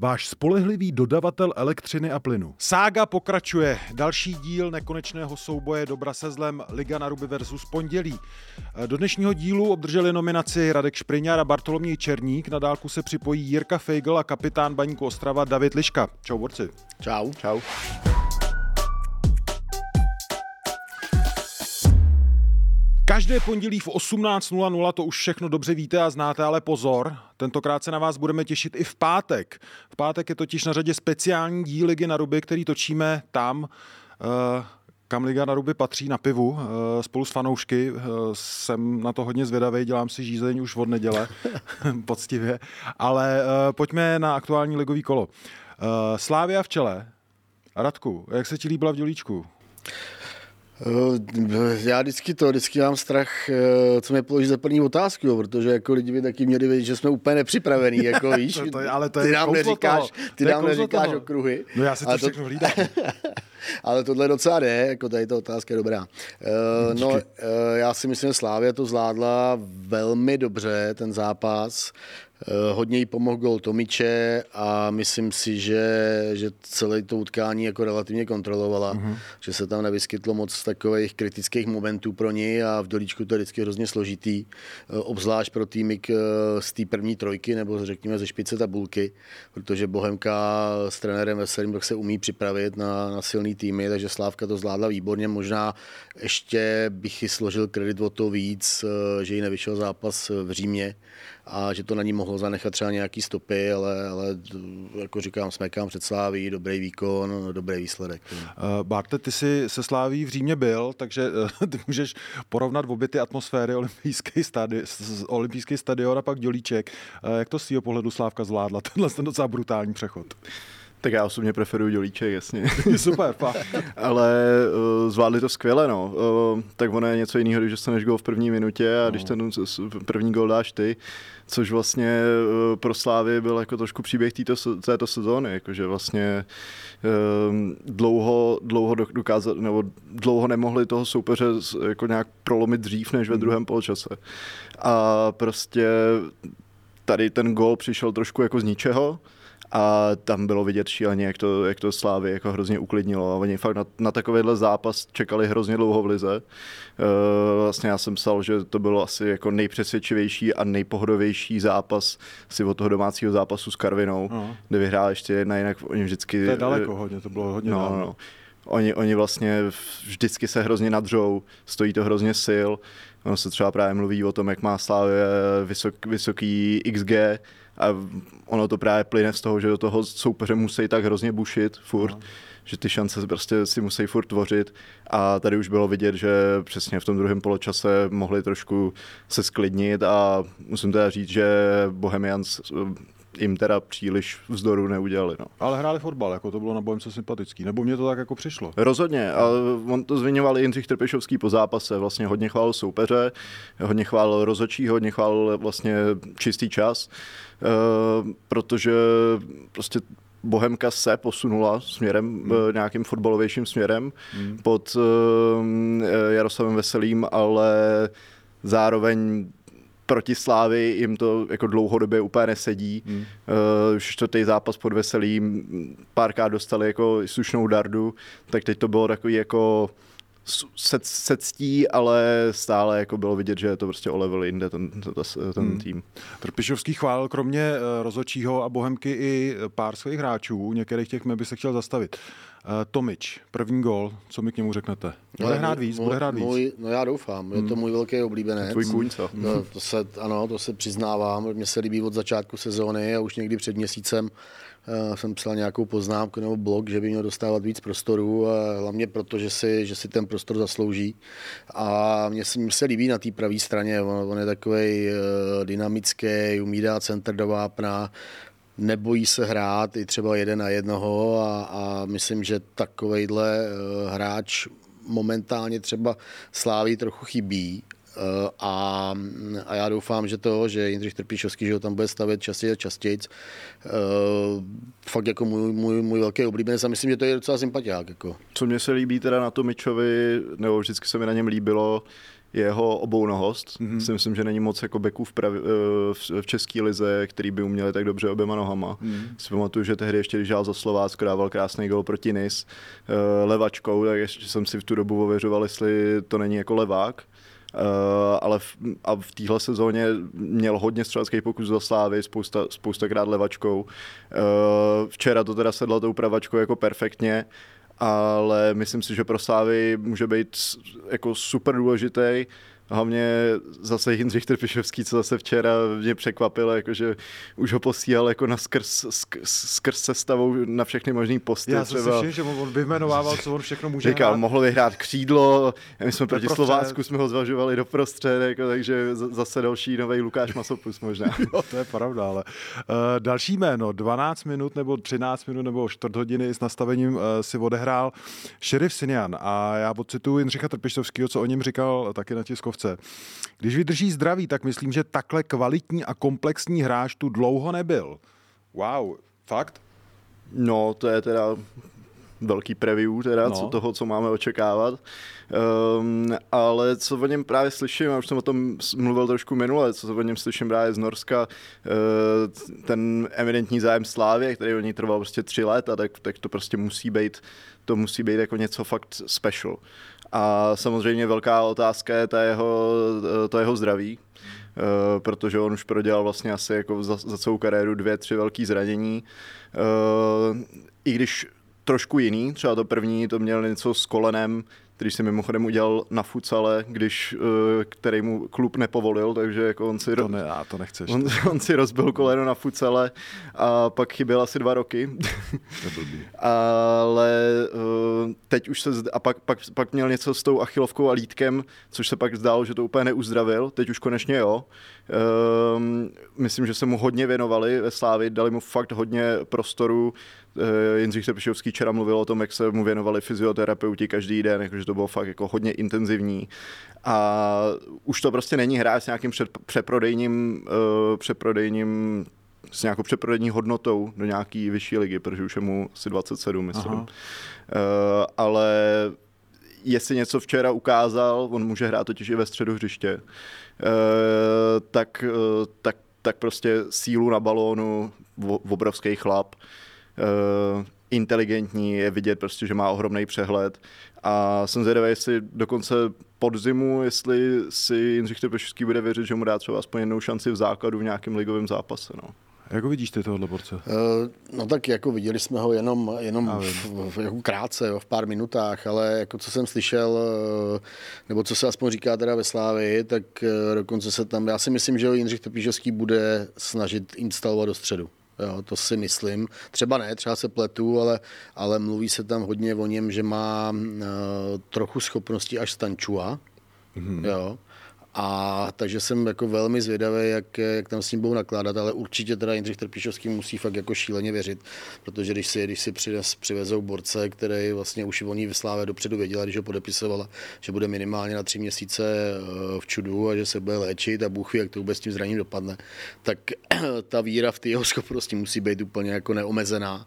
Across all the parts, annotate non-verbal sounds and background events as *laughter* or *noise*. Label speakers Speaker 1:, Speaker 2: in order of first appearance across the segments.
Speaker 1: váš spolehlivý dodavatel elektřiny a plynu. Sága pokračuje. Další díl nekonečného souboje Dobra se zlem Liga na ruby versus pondělí. Do dnešního dílu obdrželi nominaci Radek Špriňár a Bartoloměj Černík. Na dálku se připojí Jirka Fejgl a kapitán Baníku Ostrava David Liška. Čau, borci.
Speaker 2: Čau.
Speaker 1: Čau. Každé pondělí v 18.00 to už všechno dobře víte a znáte, ale pozor, tentokrát se na vás budeme těšit i v pátek. V pátek je totiž na řadě speciální díl Ligy na ruby, který točíme tam, eh, kam Liga na ruby patří na pivu eh, spolu s fanoušky. Eh, jsem na to hodně zvědavý, dělám si žízeň už od neděle, *laughs* poctivě. Ale pojďme na aktuální ligový kolo. Slávia v čele. Radku, jak se ti líbila v dělíčku?
Speaker 2: Eh, já vždycky to, vždycky mám strach, eh, co mě položí za první otázku, jo, protože jako lidi by taky měli vědět, že jsme úplně nepřipravení, *laughs* jako víš,
Speaker 1: to, to je, ale to je
Speaker 2: ty nám neříkáš, ty nám neříkáš toho. okruhy.
Speaker 1: No já si to všechno hlídám. *laughs*
Speaker 2: ale tohle docela jde, jako tady ta otázka je dobrá. Uh, no, uh, já si myslím, že Slávia to zvládla velmi dobře, ten zápas. Eh, hodně jí pomohl gol Tomiče a myslím si, že, že celé to utkání jako relativně kontrolovala, uh-huh. že se tam nevyskytlo moc takových kritických momentů pro ní a v dolíčku to je vždycky hrozně složitý, eh, obzvlášť pro týmy eh, z té první trojky nebo řekněme ze špice tabulky, protože Bohemka s trenérem Veselým tak se umí připravit na, na silný týmy, takže Slávka to zvládla výborně. Možná ještě bych ji složil kredit o to víc, že jí nevyšel zápas v Římě, a že to na ní mohlo zanechat třeba nějaký stopy, ale, ale jako říkám, smekám před Sláví, dobrý výkon, dobrý výsledek. Uh,
Speaker 1: Barte, ty jsi se Sláví v Římě byl, takže uh, ty můžeš porovnat obě ty atmosféry olympijský, stadi- olympijský stadion a pak Dělíček. Uh, jak to z tvého pohledu Slávka zvládla? *laughs* Tenhle ten docela brutální přechod.
Speaker 3: Tak já osobně preferuji dělíček, jasně. *laughs* *laughs*
Speaker 1: Super, fakt.
Speaker 3: Ale uh, zvládli to skvěle, no. Uh, tak ono je něco jiného, když dostaneš gol v první minutě a no. když ten první gol dáš ty, což vlastně uh, pro Slávy byl jako trošku příběh této, této sezóny, jakože vlastně uh, dlouho, dlouho dokázat, nebo dlouho nemohli toho soupeře jako nějak prolomit dřív než ve hmm. druhém poločase. A prostě tady ten gol přišel trošku jako z ničeho, a tam bylo vidět šíleně, jak to, jak to Slávy jako hrozně uklidnilo a oni fakt na, na takovýhle zápas čekali hrozně dlouho v lize. E, vlastně já jsem psal, že to bylo asi jako nejpřesvědčivější a nejpohodovější zápas si od toho domácího zápasu s Karvinou, no. kde vyhrál ještě jedna, jinak oni vždycky...
Speaker 1: To je daleko hodně, to bylo hodně no, no.
Speaker 3: Oni, oni vlastně vždycky se hrozně nadřou, stojí to hrozně sil. Ono se třeba právě mluví o tom, jak má Slávě vysok, vysoký XG, a ono to právě plyne z toho, že do toho soupeře musí tak hrozně bušit furt, no. že ty šance prostě si musí furt tvořit a tady už bylo vidět, že přesně v tom druhém poločase mohli trošku se sklidnit a musím teda říct, že Bohemians jim teda příliš vzdoru neudělali. No.
Speaker 1: Ale hráli fotbal, jako to bylo na Bohemce sympatický, nebo mě to tak jako přišlo.
Speaker 3: Rozhodně, ale on to zmiňoval i Jindřich Trpišovský po zápase, vlastně hodně chválil soupeře, hodně chválil rozočí, hodně chválil vlastně čistý čas, protože prostě Bohemka se posunula směrem, hmm. Eh, nějakým fotbalovějším směrem hmm. pod uh, Jaroslavem Veselým, ale zároveň proti Slávy jim to jako dlouhodobě úplně nesedí. Hmm. Uh, čtvrtý zápas pod Veselým, párkrát dostali jako slušnou dardu, tak teď to bylo takový jako se, se ctí, ale stále jako bylo vidět, že je to prostě o level jinde ten, ten, ten hmm. tým.
Speaker 1: Trpišovský chválil kromě eh, Rozočího a Bohemky i pár svých hráčů, některých těch mě by se chtěl zastavit. Uh, Tomič, první gol, co mi k němu řeknete? Bude hrát víc, můj, bude hrát víc.
Speaker 2: Můj, no já doufám, je to hmm. můj velký oblíbenec.
Speaker 3: Tvůj kůň, co?
Speaker 2: To, to se, ano, to se přiznávám, mně se líbí od začátku sezóny a už někdy před měsícem jsem psal nějakou poznámku nebo blog, že by měl dostávat víc prostoru, a hlavně proto, že si, že si ten prostor zaslouží. A mně se, mně se líbí na té pravé straně, on, on je takový uh, dynamický, umí dát center do vápna, nebojí se hrát i třeba jeden na jednoho a, a myslím, že takovejhle hráč momentálně třeba Sláví trochu chybí Eh, a, a já doufám, že to, že Jindřich Trpišovský, že ho tam bude stavět častěji a častěji, uh, fakt jako můj, můj, můj velký oblíbenec a myslím, že to je docela sympatiák. Jako.
Speaker 3: Co mě se líbí teda na Tomičovi, nebo vždycky se mi na něm líbilo, jeho obounohost. Mm-hmm. Si myslím, že není moc jako beků v, pravi, eh, v, v české lize, který by uměli tak dobře oběma nohama. Mm-hmm. Si pamatuju, že tehdy ještě, když za Slovácko, dával krásný gol proti Nis levačkou, tak ještě jsem si v tu dobu ověřoval, jestli to není jako levák. Uh, ale v, a v téhle sezóně měl hodně střeleckých pokusů za Slávy, spousta, spoustakrát levačkou. Uh, včera to teda sedlo tou pravačkou jako perfektně, ale myslím si, že pro Slávy může být jako super důležitý hlavně zase Jindřich Trpišovský, co zase včera mě překvapil, jakože už ho posílal jako na skrz, skrz, skrz sestavou na všechny možný posty.
Speaker 1: Já jsem třeba. si všiml, že on vyjmenovával, co on všechno může
Speaker 3: Říkal,
Speaker 1: hrát.
Speaker 3: mohl vyhrát křídlo, my jsme proti Slovácku jsme ho zvažovali do prostřed, jako, takže zase další nový Lukáš Masopus možná. *laughs*
Speaker 1: jo, to je pravda, ale uh, další jméno, 12 minut nebo 13 minut nebo čtvrt hodiny s nastavením uh, si odehrál šerif Sinian a já pocituju Jindřicha Trpišovského, co o něm říkal taky na tiskovce kosovce. Když vydrží zdraví, tak myslím, že takhle kvalitní a komplexní hráč tu dlouho nebyl. Wow, fakt?
Speaker 3: No, to je teda velký preview teda, no. co toho, co máme očekávat. Um, ale co o něm právě slyším, já už jsem o tom mluvil trošku minule, co o něm slyším právě z Norska, uh, ten evidentní zájem Slávě, který o ní trval prostě tři let, a tak, tak to prostě musí být, to musí být jako něco fakt special. A samozřejmě velká otázka je ta jeho, to jeho zdraví, eh, protože on už prodělal vlastně asi jako za, za celou kariéru dvě, tři velké zranění. Eh, I když trošku jiný, třeba to první, to měl něco s kolenem, který si mimochodem udělal na futsale, když, eh, který mu klub nepovolil, takže jako on si...
Speaker 1: To ne, já to nechceš.
Speaker 3: On, *laughs* on si rozbil koleno na futsale a pak chyběl asi dva roky. *laughs* Ale eh, teď už se... A pak, pak, pak měl něco s tou achilovkou a lítkem, což se pak zdálo, že to úplně neuzdravil. Teď už konečně jo. Um, myslím, že se mu hodně věnovali ve Slávi, dali mu fakt hodně prostoru. Uh, Jindřich Sepišovský včera mluvil o tom, jak se mu věnovali fyzioterapeuti každý den, jakože to bylo fakt jako hodně intenzivní. A už to prostě není hráč s nějakým před, přeprodejním, uh, přeprodejním s nějakou přeprodejní hodnotou do nějaký vyšší ligy, protože už je mu asi 27, myslím. Uh, ale jestli něco včera ukázal, on může hrát totiž i ve středu hřiště, Eh, tak, eh, tak, tak prostě sílu na balónu, obrovský chlap, eh, inteligentní, je vidět prostě, že má ohromný přehled a jsem zvědavý, jestli dokonce podzimu, jestli si Jindřich Trpešovský bude věřit, že mu dá třeba aspoň jednou šanci v základu v nějakém ligovém zápase. No.
Speaker 1: Jak ho vidíš ty tohohle borce? Uh,
Speaker 2: no tak jako viděli jsme ho jenom, jenom v, v, jako krátce, jo, v pár minutách, ale jako co jsem slyšel, uh, nebo co se aspoň říká teda ve Slávi, tak uh, dokonce se tam, já si myslím, že Jindřich Topíšovský bude snažit instalovat do středu. Jo, to si myslím. Třeba ne, třeba se pletu, ale, ale mluví se tam hodně o něm, že má uh, trochu schopnosti až stančua. Mm-hmm. Jo. A takže jsem jako velmi zvědavý, jak, jak tam s ním budou nakládat, ale určitě teda Jindřich Trpišovský musí fakt jako šíleně věřit, protože když si, když si přines, přivezou borce, který vlastně už oni v Slávě dopředu věděla, když ho podepisovala, že bude minimálně na tři měsíce eh, v čudu a že se bude léčit a Bůh ví, jak to vůbec s tím zraním dopadne, tak *clears throat* ta víra v ty jeho schopnosti musí být úplně jako neomezená.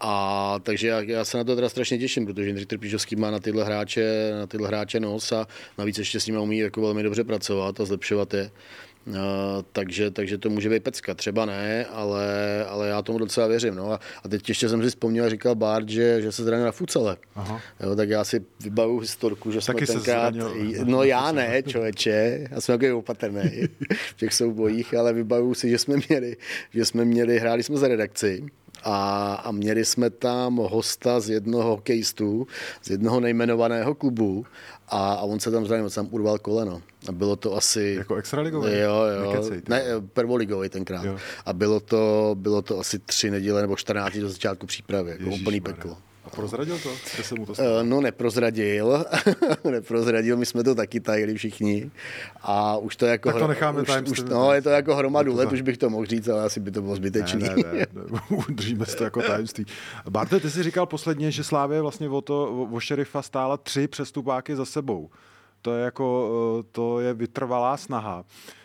Speaker 2: A takže já, já, se na to teda strašně těším, protože Jindřich Trpišovský má na tyhle hráče, na tyhle hráče nos a navíc ještě s nimi umí jako velmi dobře pracovat a zlepšovat je. Uh, takže, takže to může být pecka, třeba ne, ale, ale já tomu docela věřím. No. A, a teď ještě jsem si vzpomněl, říkal Bart, že, že se zranil na futsale. Aha. Jo, tak já si vybavu historku, že
Speaker 1: Taky
Speaker 2: jsme tenkrát... No já ne, člověče, já jsem takový opatrný v těch soubojích, ale vybavu si, že jsme měli, že jsme měli, hráli jsme za redakci a, a měli jsme tam hosta z jednoho hokejistu, z jednoho nejmenovaného klubu a, a on se tam zranil, tam urval koleno. A bylo to asi...
Speaker 1: Jako extraligový?
Speaker 2: Jo, jo. Nekecej, ne, prvoligový tenkrát. Jo. A bylo to, bylo to asi tři neděle nebo 14 do začátku přípravy. Jako úplný peklo.
Speaker 1: A prozradil to? Kde se mu to
Speaker 2: stalo? Eh, no neprozradil, *laughs* neprozradil, my jsme to taky tajili všichni a už to jako...
Speaker 1: Tak to necháme
Speaker 2: už, už, No, je to jako hromadu let, už bych to mohl říct, ale asi by to bylo zbytečný. Ne,
Speaker 1: ne, ne, *laughs* držíme to jako tajemství. Barte, ty jsi říkal posledně, že Slávě vlastně o, to, o šerifa stála tři přestupáky za sebou. To je jako, eh, to je vytrvalá snaha. Eh,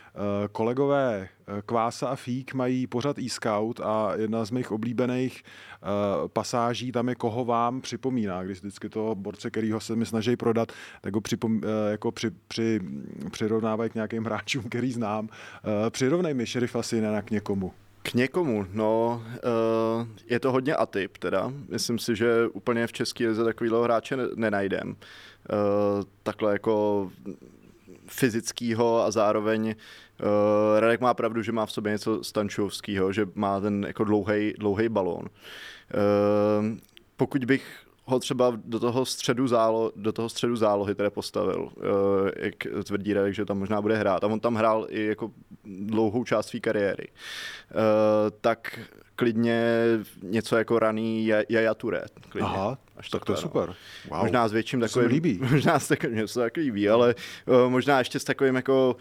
Speaker 1: kolegové eh, Kvása a Fík mají pořad e-scout a jedna z mých oblíbených pasáží tam je, koho vám připomíná, když vždycky toho borce, kterýho se mi snaží prodat, tak ho připom, jako při, při, přirovnávají k nějakým hráčům, který znám. Přirovnej mi šerifa Sinena k někomu.
Speaker 3: K někomu, no, je to hodně atyp teda. Myslím si, že úplně v České lize takovýhle hráče nenajdem. Takhle jako fyzického a zároveň uh, Radek má pravdu, že má v sobě něco stančovského, že má ten jako dlouhý balón. Uh, pokud bych ho třeba do toho středu, zálo, do toho středu zálohy teda postavil, uh, jak tvrdí Radek, že tam možná bude hrát. A on tam hrál i jako dlouhou část své kariéry. Uh, tak klidně něco jako raný Jaja. Klidně.
Speaker 1: Aha, až tak to je no. super.
Speaker 3: Wow. Možná s větším takovým...
Speaker 1: líbí. *laughs*
Speaker 3: Možná s takovým, mě se tak líbí, ale uh, možná ještě s takovým jako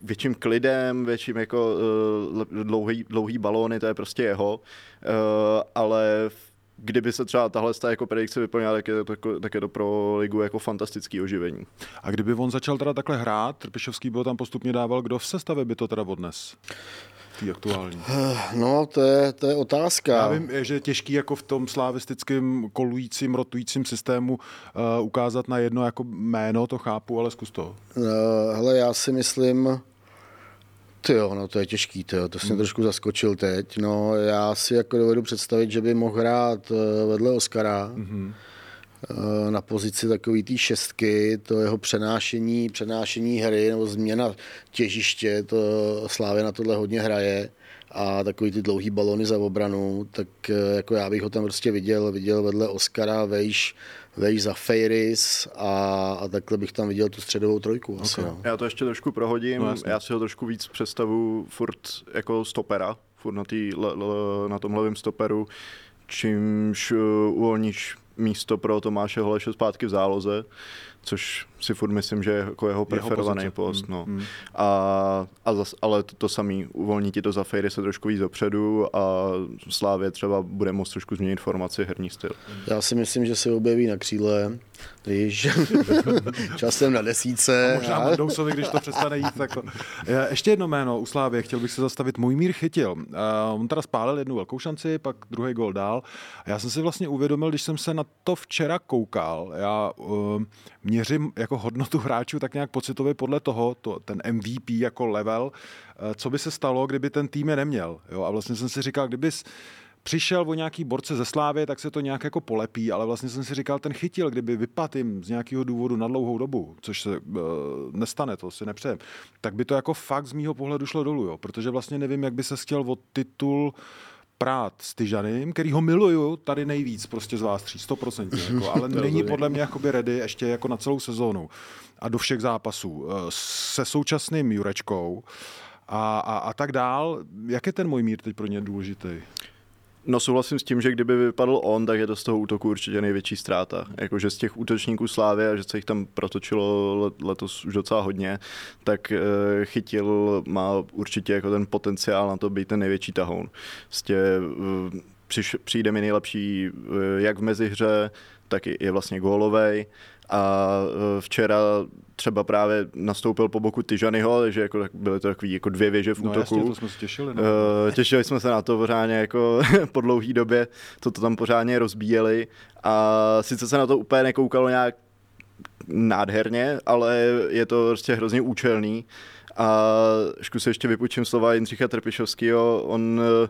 Speaker 3: větším klidem, větším jako uh, dlouhý, dlouhý balóny, to je prostě jeho. Uh, ale kdyby se třeba tahle jako predikce vyplnila, tak je, to, tak je to pro ligu jako fantastický oživení.
Speaker 1: A kdyby on začal teda takhle hrát, Trpišovský byl tam postupně dával, kdo v sestavě by to teda odnes? Tý aktuální. *sighs*
Speaker 2: No, to je, to je otázka.
Speaker 1: Já vím, že je těžký jako v tom slavistickém kolujícím, rotujícím systému uh, ukázat na jedno jako jméno, to chápu, ale zkus to.
Speaker 2: Uh, hele, já si myslím, ty jo, no to je těžký, tyjo, to jsem hmm. trošku zaskočil teď. No, já si jako dovedu představit, že by mohl hrát eh, vedle Oscara hmm. Na pozici takový té šestky, to jeho přenášení, přenášení hry nebo změna těžiště, to Slávě na tohle hodně hraje a takový ty dlouhý balony za obranu, tak eh, jako já bych ho tam prostě viděl, viděl vedle Oscara, Vejš, vejš za Feiris a, a takhle bych tam viděl tu středovou trojku. Okay. Asi, no.
Speaker 3: Já to ještě trošku prohodím, no, já si ho trošku víc představu furt jako stopera, furt na, tý, le, le, na tom levém stoperu, čímž uh, uvolníš místo pro Tomáše Holeše zpátky v záloze což si furt myslím, že je jako jeho preferovaný jeho post. No. Mm. A, a zas, ale to, to samý, uvolní ti to za Fejry se trošku víc dopředu a Slávě třeba bude moct trošku změnit formaci, herní styl.
Speaker 2: Já si myslím, že se objeví na kříle, když *laughs* časem na desíce.
Speaker 1: A možná Mandousovi, když to přestane jít. Tak to... Ještě jedno jméno u Slávě, chtěl bych se zastavit. Můj mír chytil. Uh, on teda spálil jednu velkou šanci, pak druhý gol dál. A já jsem si vlastně uvědomil, když jsem se na to včera koukal, já uh, měřím jako hodnotu hráčů tak nějak pocitově podle toho, to, ten MVP jako level, uh, co by se stalo, kdyby ten tým je neměl. Jo? A vlastně jsem si říkal, kdybys přišel o nějaký borce ze Slávy, tak se to nějak jako polepí, ale vlastně jsem si říkal, ten chytil, kdyby vypadl jim z nějakého důvodu na dlouhou dobu, což se uh, nestane, to si nepřejem, tak by to jako fakt z mýho pohledu šlo dolů, jo, protože vlastně nevím, jak by se chtěl o titul prát s Tyžanem, který ho miluju tady nejvíc prostě z vás tří, 100%, *laughs* jako, ale není podle mě jakoby ready ještě jako na celou sezónu a do všech zápasů. Eh, se současným Jurečkou a, a, a tak dál. Jak je ten můj mír teď pro ně důležitý?
Speaker 3: No souhlasím s tím, že kdyby vypadl on, tak je to z toho útoku určitě největší ztráta. Jakože z těch útočníků Slávy a že se jich tam protočilo letos už docela hodně, tak e, chytil má určitě jako ten potenciál na to být ten největší tahoun. Prostě e, přiš, přijde mi nejlepší e, jak v mezihře, tak i je vlastně gólovej a včera třeba právě nastoupil po boku Tyžanyho, takže jako, byly to takové jako dvě věže v
Speaker 1: no,
Speaker 3: útoku.
Speaker 1: Jasně, to jsme se těšili. No.
Speaker 3: Uh, těšili jsme se na to pořádně jako *laughs* po dlouhé době, to, to tam pořádně rozbíjeli a sice se na to úplně nekoukalo nějak nádherně, ale je to prostě hrozně účelný. Ašku se ještě vypučím slova Jindřicha Trpišovského, on uh,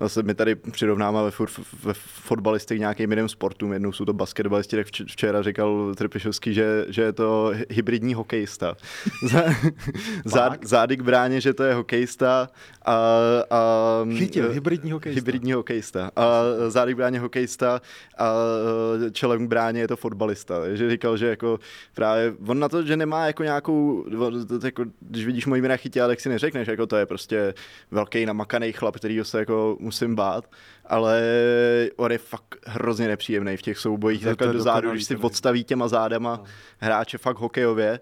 Speaker 3: Zase my tady přirovnáváme furt ve fotbalisty nějakým jiným sportům. Jednou jsou to basketbalisti, tak včera říkal Trpišovský, že, že je to hybridní hokejista. *laughs* Zády k bráně, že to je hokejista a... a
Speaker 1: Chytil, hybridní hokejista.
Speaker 3: Hybridní hokejista. A zády k bráně hokejista a čelem k bráně je to fotbalista. Takže říkal, že jako právě on na to, že nemá jako nějakou, jako, když vidíš mojí jména chytě, tak si neřekneš, jako to je prostě velký namakaný chlap, který se jako musím bát, ale on je fakt hrozně nepříjemný v těch soubojích, takhle do zádu, když si odstaví těma zádama
Speaker 1: No.
Speaker 3: hráče fakt hokejově.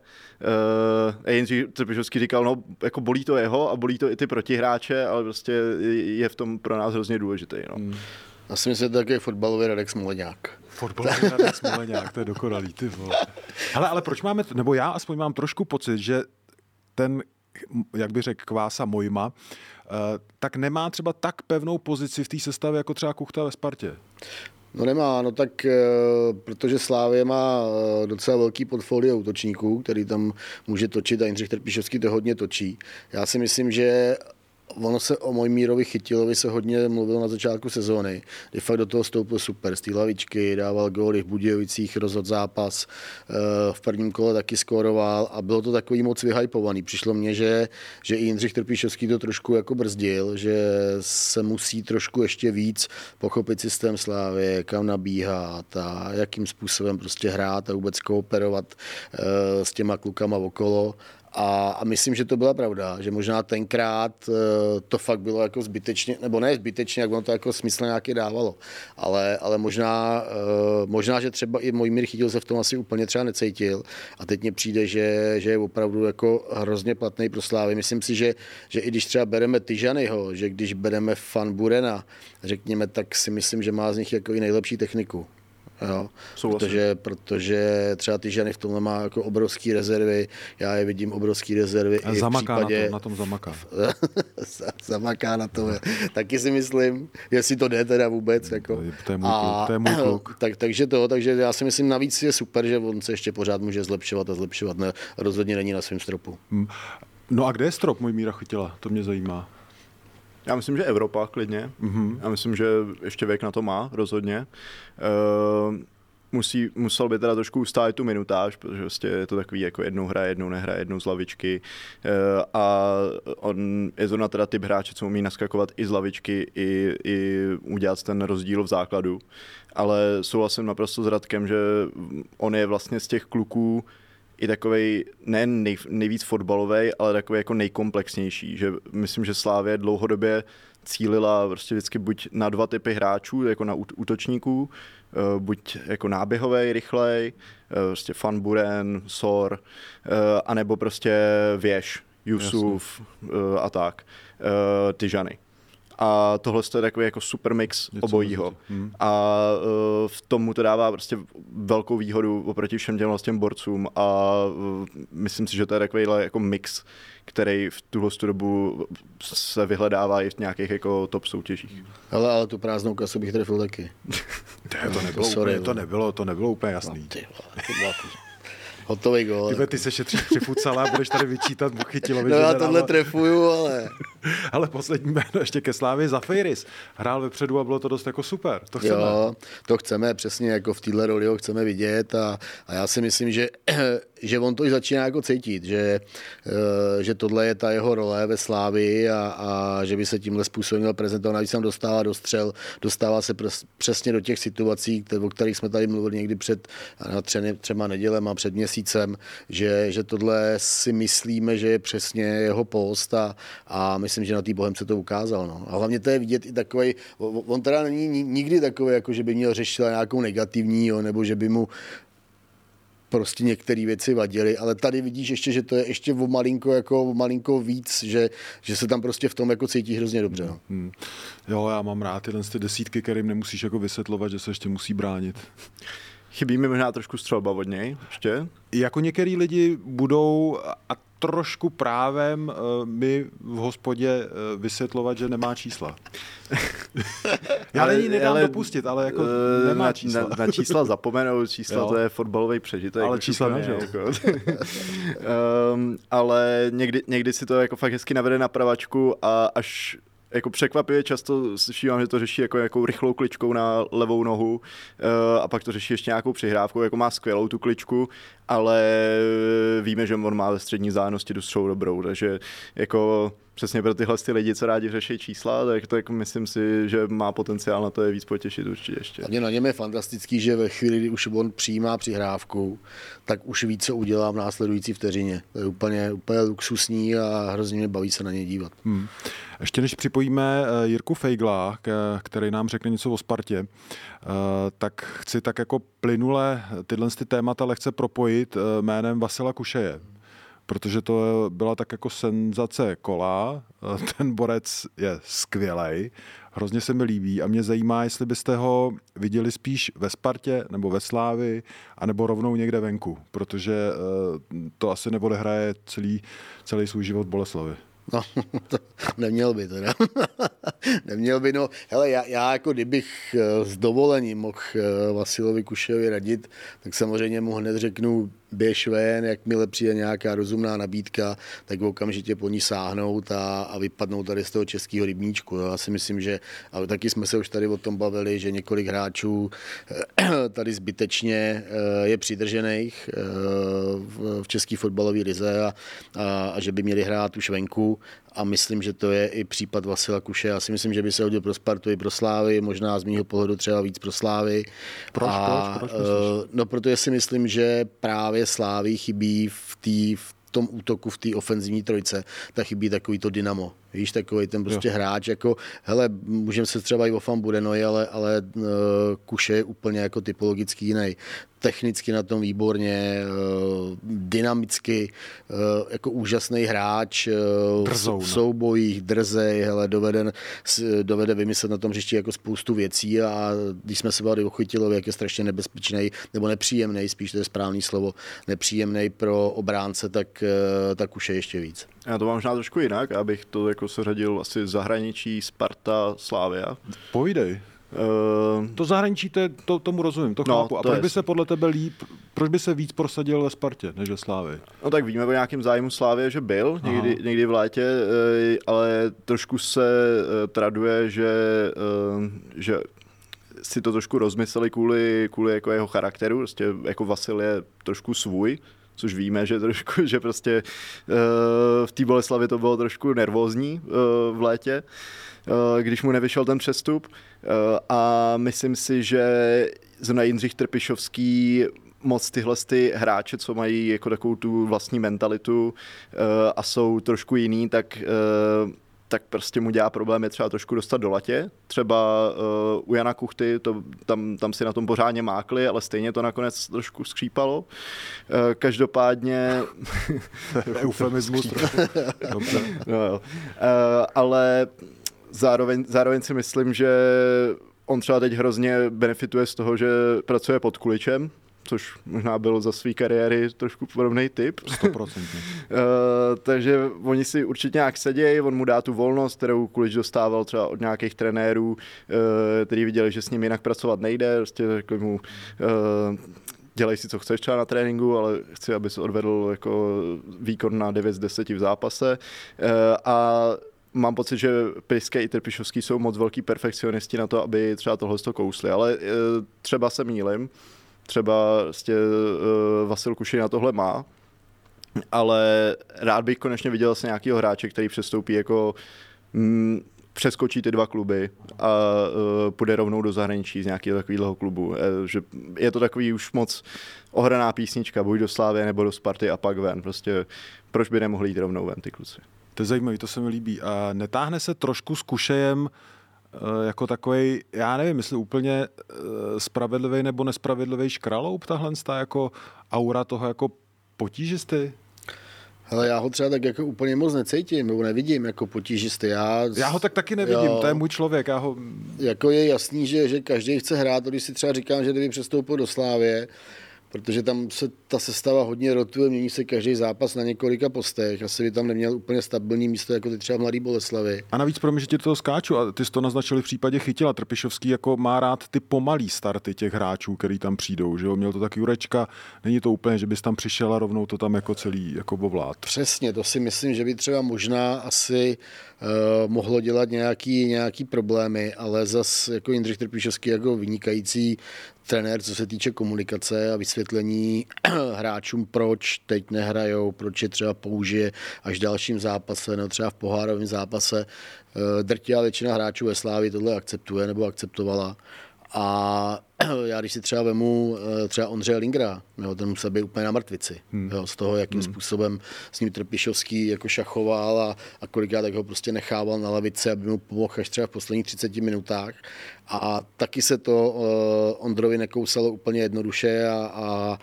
Speaker 3: Uh, a Jindřich Trpišovský říkal, no jako bolí to jeho a bolí to i ty protihráče, ale prostě je v tom pro nás hrozně důležitý. No.
Speaker 1: Hmm.
Speaker 2: Já si myslím, že to je takový fotbalový Radek Smoleňák.
Speaker 1: Fotbalový *laughs* Radek Smoleňák, to je dokonalý, ty vole. Hele, ale proč máme, nebo já aspoň mám trošku pocit, že ten, jak by řekl Kvása Mojma, eh, tak nemá třeba tak pevnou pozici v té sestavě jako třeba Kuchta ve Spartě.
Speaker 2: No nemá, no tak eh, protože Slávě má eh, docela velký portfolio útočníků, který tam může točit a Jindřich Trpišovský to hodně točí. Já si myslím, že ono se o Mojmírovi Chytilovi se hodně mluvilo na začátku sezóny, kdy fakt do toho stoupil super, z té lavičky, dával góly v Budějovicích, rozhod zápas, eh, v prvním kole taky skóroval a bylo to takový moc vyhypovaný. Přišlo mně, že, že i Jindřich Trpišovský to trošku jako brzdil, že se musí trošku ještě víc pochopit systém Slávy, kam nabíhat a jakým způsobem prostě hrát a vůbec kooperovat eh, s těma klukama okolo. A, a myslím, že to byla pravda, že možná tenkrát eh, to fakt bylo jako zbytečně, nebo ne zbytečně, jak ono to jako smysl nějaký dávalo, ale, ale možná, eh, možná, že třeba i Mojmír chytil se v tom asi úplně třeba necítil a teď mně přijde, že, že je opravdu jako hrozně platný pro Slávy. Myslím si, že, že i když třeba bereme Tyžanyho, že když bereme Fan Burena, řekněme, tak si myslím, že má z nich jako i nejlepší techniku. Jo,
Speaker 3: Souhlasím.
Speaker 2: protože, protože třeba ty ženy v tomhle má jako obrovský rezervy, já je vidím obrovský rezervy
Speaker 1: A
Speaker 2: i v
Speaker 1: zamaká
Speaker 2: případě,
Speaker 1: na, tom, *laughs* na tom zamaká.
Speaker 2: zamaká na to. Taky si myslím, jestli to jde teda vůbec. Jako.
Speaker 1: To je- to je můj kluk, to je můj *clears throat* kluk.
Speaker 2: Tak, takže to, takže já si myslím navíc je super, že on se ještě pořád může zlepšovat a zlepšovat. Ne, rozhodně není na svém stropu.
Speaker 1: No a kde je strop můj Míra Chytila? To mě zajímá.
Speaker 3: Já myslím, že Evropa klidně.
Speaker 1: Mhm.
Speaker 3: Mm-hmm. Já myslím, že ještě věk na to má, rozhodně. Uh, musí, musel by teda trošku ustát tu minutáž, protože vlastně je to takový jako jednou hraje, jednou nehraje, jednou z lavičky. Uh, a on je zrovna teda typ hráče, co umí naskakovat i z lavičky, i, i udělat ten rozdíl v základu. Ale souhlasím naprosto s Radkem, že on je vlastně z těch kluků, i takový ne nej, nejvíc fotbalový, ale takový jako nejkomplexnější. Že myslím, že Slávě dlouhodobě cílila prostě vždycky buď na dva typy hráčů, jako na út- útočníků, eh, buď jako náběhový, rychlej, eh, prostě Fanburen, Sor, eh, anebo prostě Věž, Jusuf eh, a tak, Tyžany. A tohle je takový jako super mix
Speaker 1: Něco
Speaker 3: obojího.
Speaker 1: tím.
Speaker 3: A uh, v tomu to dává prostě velkou výhodu oproti všem těm těm borcům a uh, myslím si, že to je takovýhle jako mix, který v tuhle tu dobu se vyhledává i v nějakých jako top soutěžích.
Speaker 2: Ale, ale tu prázdnou kasu bych trefil taky. *laughs*
Speaker 1: To, to, nebylo,
Speaker 2: Sorry,
Speaker 1: úplně, to,
Speaker 2: vole.
Speaker 1: nebylo, to nebylo úplně jasný.
Speaker 2: Ty, vole, to byla Hotový gol.
Speaker 1: Ty, ty se šetříš při futsale a budeš tady vyčítat Chytilovi.
Speaker 2: No já tohle trefuju, ale... *laughs*
Speaker 1: Ale poslední jméno ještě ke Slávě Zafiris. Hrál vepředu a bylo to dost jako super. To chceme.
Speaker 2: Jo, to chceme přesně jako v téhle roli ho chceme vidět a, a já si myslím, že, že on to i začíná jako cítit, že, eh, že tohle je ta jeho role ve Slávi a, a že by se tímhle způsobem měl prezentovat. Navíc tam dostává do střel, dostává se přesně do těch situací, o kterých jsme tady mluvili někdy před na třemi, třema nedělema, před měsícem, že, že tohle si myslíme, že je přesně jeho post a, a myslím, že na té Bohemce to ukázal. No. A hlavně to je vidět i takový, on teda není ni- nikdy takový, jako že by měl řešit nějakou negativní, jo, nebo že by mu prostě některé věci vadily, ale tady vidíš ještě, že to je ještě o malinko, jako o malinko víc, že, že se tam prostě v tom jako cítí hrozně dobře. No.
Speaker 1: Hmm. Jo, já mám rád tyhle ty desítky, kterým nemusíš jako vysvětlovat, že se ještě musí bránit.
Speaker 3: Chybí mi možná trošku střelba od něj ještě.
Speaker 1: Jako některý lidi budou a trošku právem uh, mi v hospodě uh, vysvětlovat, že nemá čísla. Já *laughs* ale, není nedám ale, dopustit, ale jako
Speaker 3: eh,
Speaker 1: nemá
Speaker 3: na,
Speaker 1: čísla.
Speaker 3: Na, na čísla zapomenout, čísla
Speaker 1: Jo.
Speaker 3: to je fotbalový přežitek.
Speaker 1: Ale čísla ne?
Speaker 3: Jako. um, *laughs* ale někdy, někdy si to jako fakt hezky navede na pravačku a až jako překvapivě často slyším, že to řeší jako nějakou rychlou kličkou na levou nohu uh, a pak to řeší ještě nějakou přihrávkou, jako má skvělou tu kličku, ale víme, že on má ve střední zájemnosti dostřelou dobrou, takže jako přesně pro tyhle ty lidi, co rádi řeší čísla, tak, tak myslím si, že má potenciál na to je víc potěšit určitě ještě.
Speaker 2: A na něm je fantastický, že ve chvíli, kdy už on přijímá přihrávku, tak už ví, co udělá v následující vteřině. To je úplně, úplně luxusní a hrozně mě baví se na něj dívat. Hmm.
Speaker 1: Ještě než připojíme eh, Jirku Fejgla, který nám řekne něco o Spartě, eh, tak chci tak jako plynule tyhle ty témata lehce propojit eh, jménem Vasila Kušeje protože to byla tak jako senzace kola. Ten borec je skvělý, hrozně se mi líbí a mě zajímá, jestli byste ho viděli spíš ve Spartě nebo ve Slávi, anebo rovnou někde venku, protože to asi neodehraje celý, celý svůj život Boleslavy.
Speaker 2: No, *laughs* to neměl by teda. *laughs* neměl by, no. Hele, já, já jako kdybych eh, s dovolením mohl eh, Vasilovi Kuševi radit, tak samozřejmě mu hned řeknu, běž ven, jakmile přijde nějaká rozumná nabídka, tak okamžitě po ní sáhnout a, a vypadnout tady z toho českého rybníčku. Já si myslím, že, ale taky jsme se už tady o tom bavili, že několik hráčů eh, tady zbytečně je přidržených v české fotbalové lize a, a, a že by měli hrát už venku a myslím, že to je i případ Vasila Kuše. Já si myslím, že by se hodil pro Spartu i pro Slávy, možná z mého pohledu třeba víc pro Slávy.
Speaker 1: Proč, a, proč, proč
Speaker 2: uh, no, protože si myslím, že právě Slávy chybí v té v tom útoku, v té ofenzivní trojce, tak chybí takový to dynamo. Víš, takový ten prostě jo. hráč, jako, hele, můžeme se třeba i o bude, ale, ale uh, Kuše je úplně jako typologicky jiný technicky na tom výborně, eh, dynamicky, eh, jako úžasný hráč, Drzou, eh, v soubojích, drzej, hele, dovede, dovede vymyslet na tom hřišti jako spoustu věcí a když jsme se bavili o Chytilovi, jak je strašně nebezpečný, nebo nepříjemný, spíš to je správný slovo, nepříjemný pro obránce, tak, tak už je ještě víc.
Speaker 3: Já to mám možná trošku jinak, abych to jako seřadil asi zahraničí Sparta Slávia.
Speaker 1: Pojdej. Uh, to zahraničí, to, je, to, tomu rozumím, to no, chápu. A to proč je... by se podle tebe líp, proč by se víc prosadil ve Spartě než ve Slávě?
Speaker 3: No tak víme o nějakém zájmu Slávě, že byl někdy, někdy v létě, eh, ale trošku se eh, traduje, že, že si to trošku rozmysleli kvůli, kvůli jako jeho charakteru, prostě jako Vasil je trošku svůj, což víme, že trošku, *laughs* že prostě v té Boleslavě to bylo trošku nervózní v létě. Eh, když mu nevyšel ten přestup. Eh, a myslím si, že zrovna Jindřich Trpišovský moc tyhle ty hráče, co mají jako takovou tu vlastní mentalitu eh, a jsou trošku jiný, tak tak prostě mu dělá problém je třeba trošku dostat do latě. Třeba uh, u Jana Kuchty, to, tam, tam si na tom pořádně mákli, ale stejně to nakonec trošku skřípalo. Uh, každopádně... *laughs*
Speaker 1: Eufemismus *laughs*
Speaker 3: no, uh, ale zároveň, zároveň si myslím, že on třeba teď hrozně benefituje z toho, že pracuje pod kuličem, což možná byl za své kariéry trošku podobný typ.
Speaker 1: 100%. uh, *laughs*
Speaker 3: takže oni si určitě nějak sedějí, on mu dá tu volnost, kterou Kulič dostával třeba od nějakých trenérů, uh, který viděli, že s ním jinak pracovat nejde, prostě řekli mu, uh, dělej si, co chceš třeba na tréninku, ale chci, aby se odvedl jako výkon na 9 z 10 v zápase. A mám pocit, že Piskej i Trpišovský jsou moc velký perfekcionisti na to, aby třeba tohle to kousli, ale e, třeba se mýlim, třeba vlastně, Vasil Kuši na tohle má, ale rád bych konečně viděl se nějakého hráče, který přestoupí jako mm, přeskočí ty dva kluby a uh, půjde rovnou do zahraničí z nějakého takového klubu. E, že je to takový už moc ohraná písnička, buď do Slávy nebo do Sparty a pak ven. Prostě proč by nemohli jít rovnou ven ty kluci?
Speaker 1: To je zajímavé, to se mi líbí. A netáhne se trošku s kušejem eh, jako takový, já nevím, jestli úplně eh, spravedlivý nebo nespravedlivý škraloup, tahle jako aura toho jako potížisty?
Speaker 2: Hele, já ho třeba tak jako úplně moc necítím, nebo nevidím jako potížisty. Já,
Speaker 1: já ho tak taky nevidím, jo, to je můj člověk. Já ho...
Speaker 2: Jako je jasný, že, že každý chce hrát, když si třeba říkám, že kdyby přestoupil do Slávě, protože tam se ta sestava hodně rotuje, mění se každý zápas na několika postech. Asi by tam neměl úplně stabilní místo, jako ty třeba Mladý Boleslavy.
Speaker 1: A navíc pro mě, že ti to skáču, a ty jsi to naznačili v případě Chytila. Trpišovský jako má rád ty pomalý starty těch hráčů, který tam přijdou. Že jo? Měl to taky Jurečka, není to úplně, že bys tam přišel a rovnou to tam jako celý jako bovlát.
Speaker 2: Přesně, to si myslím, že by třeba možná asi uh, mohlo dělat nějaký, nějaký problémy, ale zas jako Jindřich Trpišovský jako vynikající trenér, co se týče komunikace a vysvětlení *clears throat* hráčům, proč teď nehrajou, proč je třeba použije až v dalším zápase, nebo třeba v pohárovém zápase. Eh, drtivá většina hráčů ve Slávi tohle akceptuje nebo akceptovala. A *clears throat* já když si třeba vemu eh, třeba Ondřeje Lingra, jo, ten musel být úplně na mrtvici, hmm. jo, z toho, jakým hmm. způsobem s ním Trpišovský jako šachoval a, a kolikrát tak ho prostě nechával na lavici, aby mu pomohl až třeba v posledních 30 minutách. A taky se to uh, Ondrovi nekousalo úplně jednoduše a, a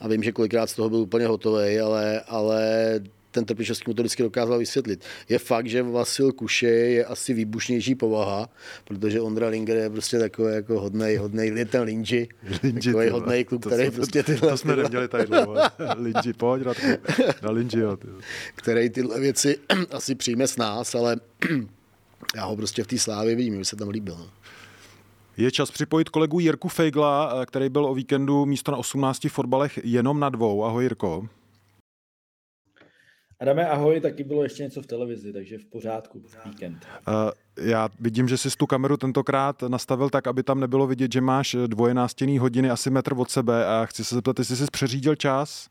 Speaker 2: a vím, že kolikrát z toho byl úplně hotový, ale, ale ten Trpišovský mu to vždycky dokázal vysvětlit. Je fakt, že Vasil Kuše je asi výbušnější povaha, protože Ondra Linger je prostě takový jako hodnej, hodnej, je ten Linji, Linji takový hodnej klub, to který jsme, prostě tyhle...
Speaker 1: To jsme neměli tady dlouho. Linji, pojď *laughs* na, na Linjiho.
Speaker 2: Který tyhle věci *clears throat* asi přijme s nás, ale *clears throat* já ho prostě v té slávě vidím, mi se tam líbil. No.
Speaker 1: Je čas připojit kolegu Jirku Fejgla, který byl o víkendu místo na 18 fotbalech jenom na dvou. Ahoj Jirko.
Speaker 4: Adame, ahoj, taky bylo ještě něco v televizi, takže v pořádku, v víkend. Uh,
Speaker 1: já vidím, že jsi tu kameru tentokrát nastavil tak, aby tam nebylo vidět, že máš dvojenástěný hodiny asi metr od sebe a chci se zeptat, jestli jsi přeřídil čas?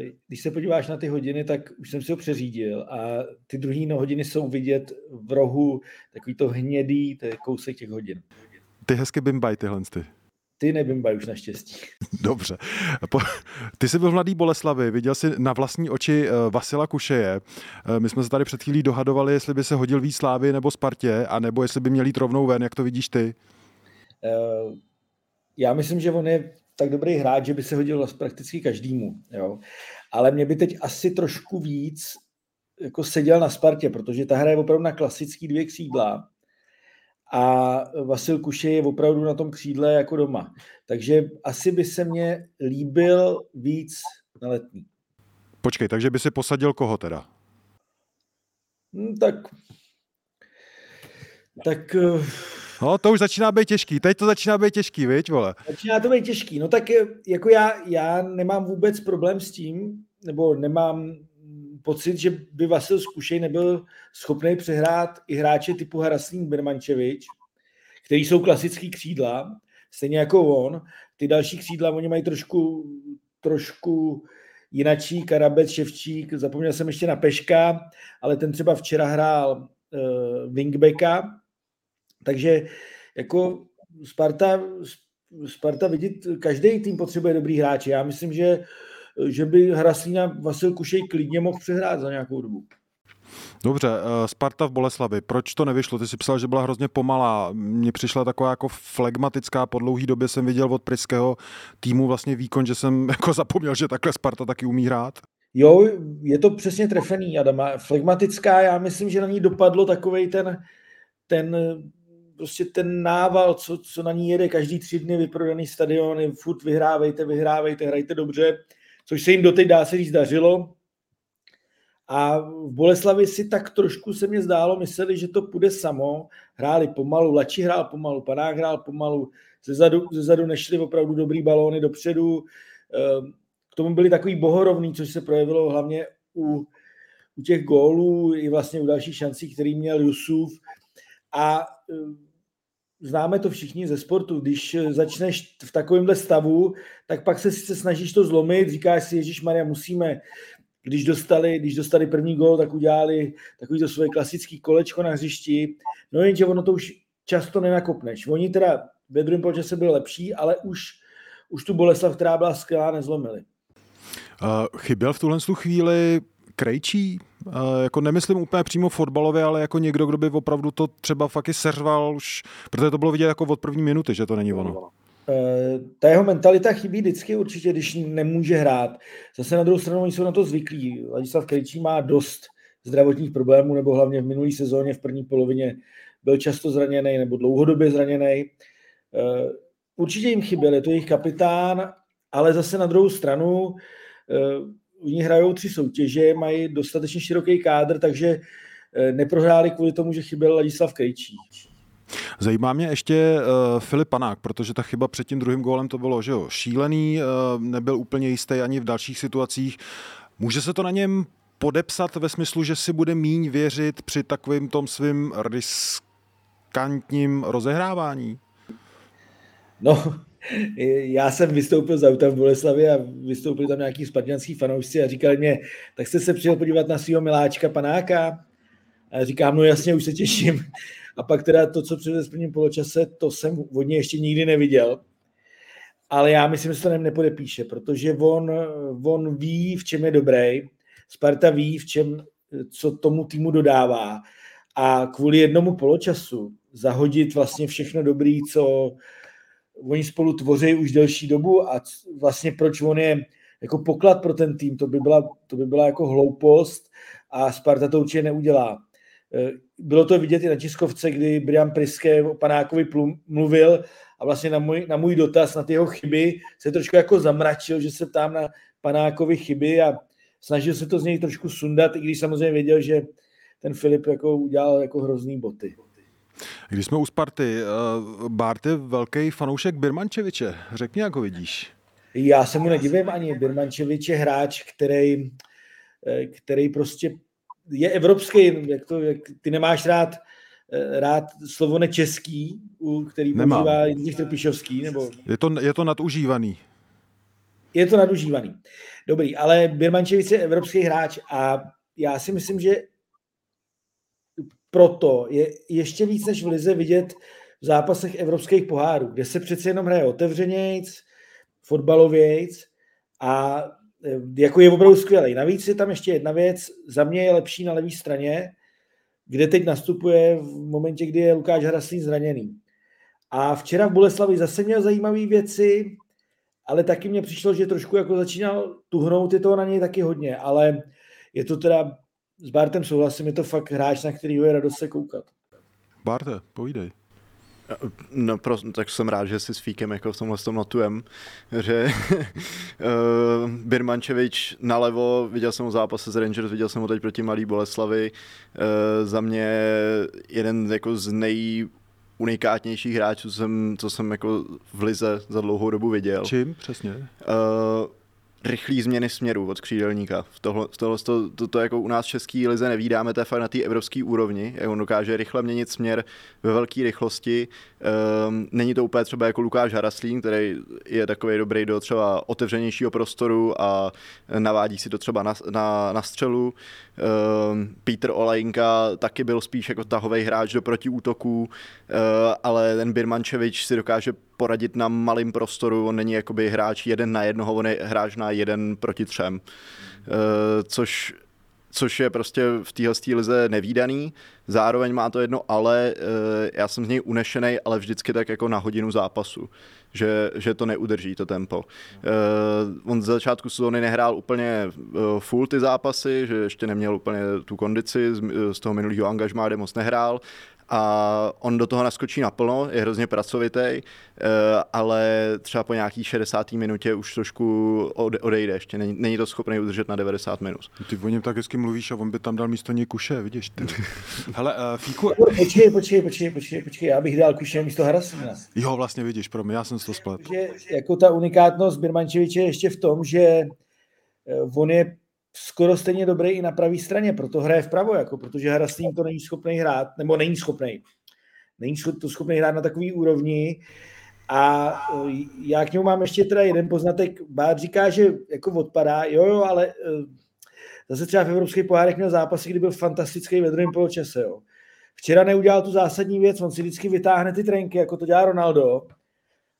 Speaker 4: Uh, když se podíváš na ty hodiny, tak už jsem si ho přeřídil a ty druhé no hodiny jsou vidět v rohu takový to hnědý, to je kousek těch hodin.
Speaker 1: Ty hezky bimbaj tyhle ty.
Speaker 4: Ty nebimbaj už naštěstí. *laughs*
Speaker 1: Dobře. Ty jsi byl v Mladý Boleslavi, viděl jsi na vlastní oči eh, Vasila Kušeje. Eh, my jsme se tady před chvílí dohadovali, jestli by se hodil víc Slávy nebo Spartě, anebo jestli by měl jít rovnou ven, jak to vidíš ty?
Speaker 4: Eh, já myslím, že on je tak dobrý hráč, že by se hodil prakticky každému. Jo. Ale mě by teď asi trošku víc jako seděl na Spartě, protože ta hra je opravdu na klasický dvě křídla a Vasil Kuše je opravdu na tom křídle jako doma. Takže asi by se mně líbil víc na letní.
Speaker 1: Počkej, takže by si posadil koho teda?
Speaker 4: Hmm, tak tak... Eh,
Speaker 1: no, to už začíná být těžký. Teď to začíná být těžký, viď, vole?
Speaker 4: Začíná to být těžký. No tak eh, jako já, já nemám vůbec problém s tím, nebo nemám pocit, že by Vasil Zkušej nebyl schopný přehrát i hráče typu Haraslín Birmančevič, který jsou klasický křídla, stejně jako on. Ty další křídla, oni mají trošku, trošku jinačí, Karabec, Ševčík, zapomněl jsem ještě na Peška, ale ten třeba včera hrál uh, wingbacka, takže jako Sparta, Sparta vidět, každý tým potřebuje dobrý hráče. Já myslím, že že by Hraslína Vasil Kušej klidně mohl přehrát za nějakou dobu.
Speaker 1: Dobře, eh, Sparta v Boleslavi, proč to nevyšlo? Ty jsi psal, že byla hrozně pomalá. Mně přišla taková jako flegmatická, po dlouhý době jsem viděl od Pryského týmu vlastně výkon, že jsem *laughs* jako zapomněl, že takhle Sparta taky umí hrát.
Speaker 4: Jo, je to přesně trefený, Adama. Flegmatická, já myslím, že na ní dopadlo takovej ten, ten prostě ten nával, co, co na ní jede každý tři dny vyprodaný stadiony, furt vyhrávejte, vyhrávejte, hrajte dobře což se jim doteď dá se říct dařilo. A v Boleslavi si tak trošku se mě zdálo, mysleli, že to půjde samo. Hráli pomalu, Lači hrál pomalu, Panák hrál pomalu, zezadu, zezadu nešli opravdu dobrý balóny dopředu. Ehm, k tomu byli takový bohorovný, což se projevilo hlavně u, u těch gólů i vlastně u dalších šancí, který měl Jusuf. A ehm, známe to všichni ze sportu, když začneš v takovémhle stavu, tak pak se sice snažíš to zlomit, říkáš si, Ježíš Maria, musíme, když dostali, když dostali první gol, tak udělali takový to svoje klasický kolečko na hřišti, no jenže ono to už často nenakopneš. Oni teda ve druhém poločase byli lepší, ale už, už tu Boleslav, která byla skvělá, nezlomili.
Speaker 1: Uh, chyběl v tuhle chvíli Krejčí? jako nemyslím úplně přímo fotbalově, ale jako někdo, kdo by opravdu to třeba fakt seřval už, protože to bylo vidět jako od první minuty, že to není ono.
Speaker 4: Eh, ta jeho mentalita chybí vždycky určitě, když nemůže hrát. Zase na druhou stranu oni jsou na to zvyklí. Ladislav Krejčí má dost zdravotních problémů, nebo hlavně v minulé sezóně v první polovině byl často zraněný nebo dlouhodobě zraněný. Eh, určitě jim chyběl, je to jejich kapitán, ale zase na druhou stranu eh, oni hrajou tři soutěže, mají dostatečně široký kádr, takže eh, neprohráli kvůli tomu, že chyběl Ladislav Krejčí.
Speaker 1: Zajímá mě ještě uh, Filip Panák, protože ta chyba před tím druhým gólem to bylo, že jo, šílený, uh, nebyl úplně jistý ani v dalších situacích. Může se to na něm podepsat ve smyslu, že si bude míň věřit při takovým tom svým riskantním rozehrávání?
Speaker 4: No, *laughs* já jsem vystoupil z auta v Boleslavi a vystoupili tam nějaký spartianský fanoušci a říkali mě, tak jste se přijel podívat na svého miláčka panáka? A říkám, no jasně, už se těším. A pak teda to, co přivez v prvním poločase, to jsem od něj ještě nikdy neviděl. Ale já myslím, že to nem nepodepíše, protože on, on ví, v čem je dobrý. Sparta ví, v čem, co tomu týmu dodává. A kvůli jednomu poločasu zahodit vlastně všechno dobrý, co oni spolu tvoří už delší dobu a vlastně proč on je jako poklad pro ten tým, to by byla, to by byla jako hloupost a Sparta to určitě neudělá. E, bylo to vidět i na tiskovce, kdy Brian Priske o Panákovi mluvil a vlastně na můj, na můj dotaz, na ty jeho chyby se trošku jako zamračil, že se ptám na Panákovi chyby a snažil se to z něj trošku sundat, i když samozřejmě věděl, že ten Filip jako udělal jako hrozný boty.
Speaker 1: Když jsme u Sparty, uh, Bart je velký fanoušek Birmančeviče. Řekni, jak ho vidíš.
Speaker 4: Já se mu nedivím ani. Birmančevič je hráč, který, eh, který prostě je evropský. Jak to, jak ty nemáš rád eh, rád slovo nečeský, který Nemám. používá Jindřich Trpišovský, nebo...
Speaker 1: Je to, je to nadužívaný.
Speaker 4: Je to nadužívaný. Dobrý, ale Birmančevič je evropský hráč a já si myslím, že proto je ještě víc než v Lize vidět v zápasech evropských pohárů, kde se přece jenom hraje otevřenějc, fotbalovějc a e, jako je opravdu skvělý. Navíc je tam ještě jedna věc, za mě je lepší na levé straně, kde teď nastupuje v momentě, kdy je Lukáš Hraslín zraněný. A včera v Boleslavi zase měl zajímavé věci, ale taky mně přišlo, že trošku jako začínal tuhnout, je toho na něj taky hodně, ale je to teda s Bartem souhlasím, je to fakt hráč, na který je radost se koukat.
Speaker 1: Barte, povídej.
Speaker 3: No, pro, tak jsem rád, že si s Fíkem jako v tomhle tom notujem, že uh, *laughs* Birmančevič nalevo, viděl jsem ho zápase z Rangers, viděl jsem ho teď proti Malý Boleslavy, uh, za mě jeden jako z nej unikátnějších hráčů, co jsem, co jsem jako v Lize za dlouhou dobu viděl.
Speaker 1: Čím přesně?
Speaker 3: Uh, rychlý změny směru od křídelníka. V tohle, v tohle to, to, to, jako u nás v české lize nevídáme, to je fakt na té evropské úrovni, on dokáže rychle měnit směr ve velké rychlosti. Um, není to úplně třeba jako Lukáš Haraslín, který je takový dobrý do třeba otevřenějšího prostoru a navádí si to třeba na, na, na střelu. Um, Peter Olajinka taky byl spíš jako tahový hráč do protiútoků, uh, ale ten Birmančevič si dokáže poradit na malém prostoru, on není jakoby hráč jeden na jednoho, on je hráč na jeden proti třem, uh, což což je prostě v téhle lize nevýdaný. Zároveň má to jedno ale, uh, já jsem z něj unešený, ale vždycky tak jako na hodinu zápasu, že, že to neudrží, to tempo. Uh, on z začátku sezóny nehrál úplně full ty zápasy, že ještě neměl úplně tu kondici, z, z toho minulého angažmá, kde moc nehrál, a on do toho naskočí naplno, je hrozně pracovitý, eh, ale třeba po nějaký 60. minutě už trošku odejde, ještě není, není to schopný udržet na 90 minut.
Speaker 1: Ty o něm tak hezky mluvíš a on by tam dal místo něj kuše, vidíš ty. *laughs* Hele, uh, Fíku...
Speaker 4: Počkej, počkej, počkej, počkej, počkej, já bych dal kuše místo Harasina.
Speaker 1: Jo, vlastně vidíš, pro mě, já jsem to splet.
Speaker 4: Že, jako ta unikátnost Birmančeviče je ještě v tom, že eh, on je skoro stejně dobrý i na pravé straně, proto hraje vpravo, jako, protože Hraslín to není schopný hrát, nebo není schopný. Není to schopný hrát na takový úrovni. A e, já k němu mám ještě teda jeden poznatek. Bát říká, že jako odpadá, jo, jo, ale e, zase třeba v Evropských pohárech měl zápasy, kdy byl fantastický ve druhém poločase, jo. Včera neudělal tu zásadní věc, on si vždycky vytáhne ty trenky, jako to dělá Ronaldo,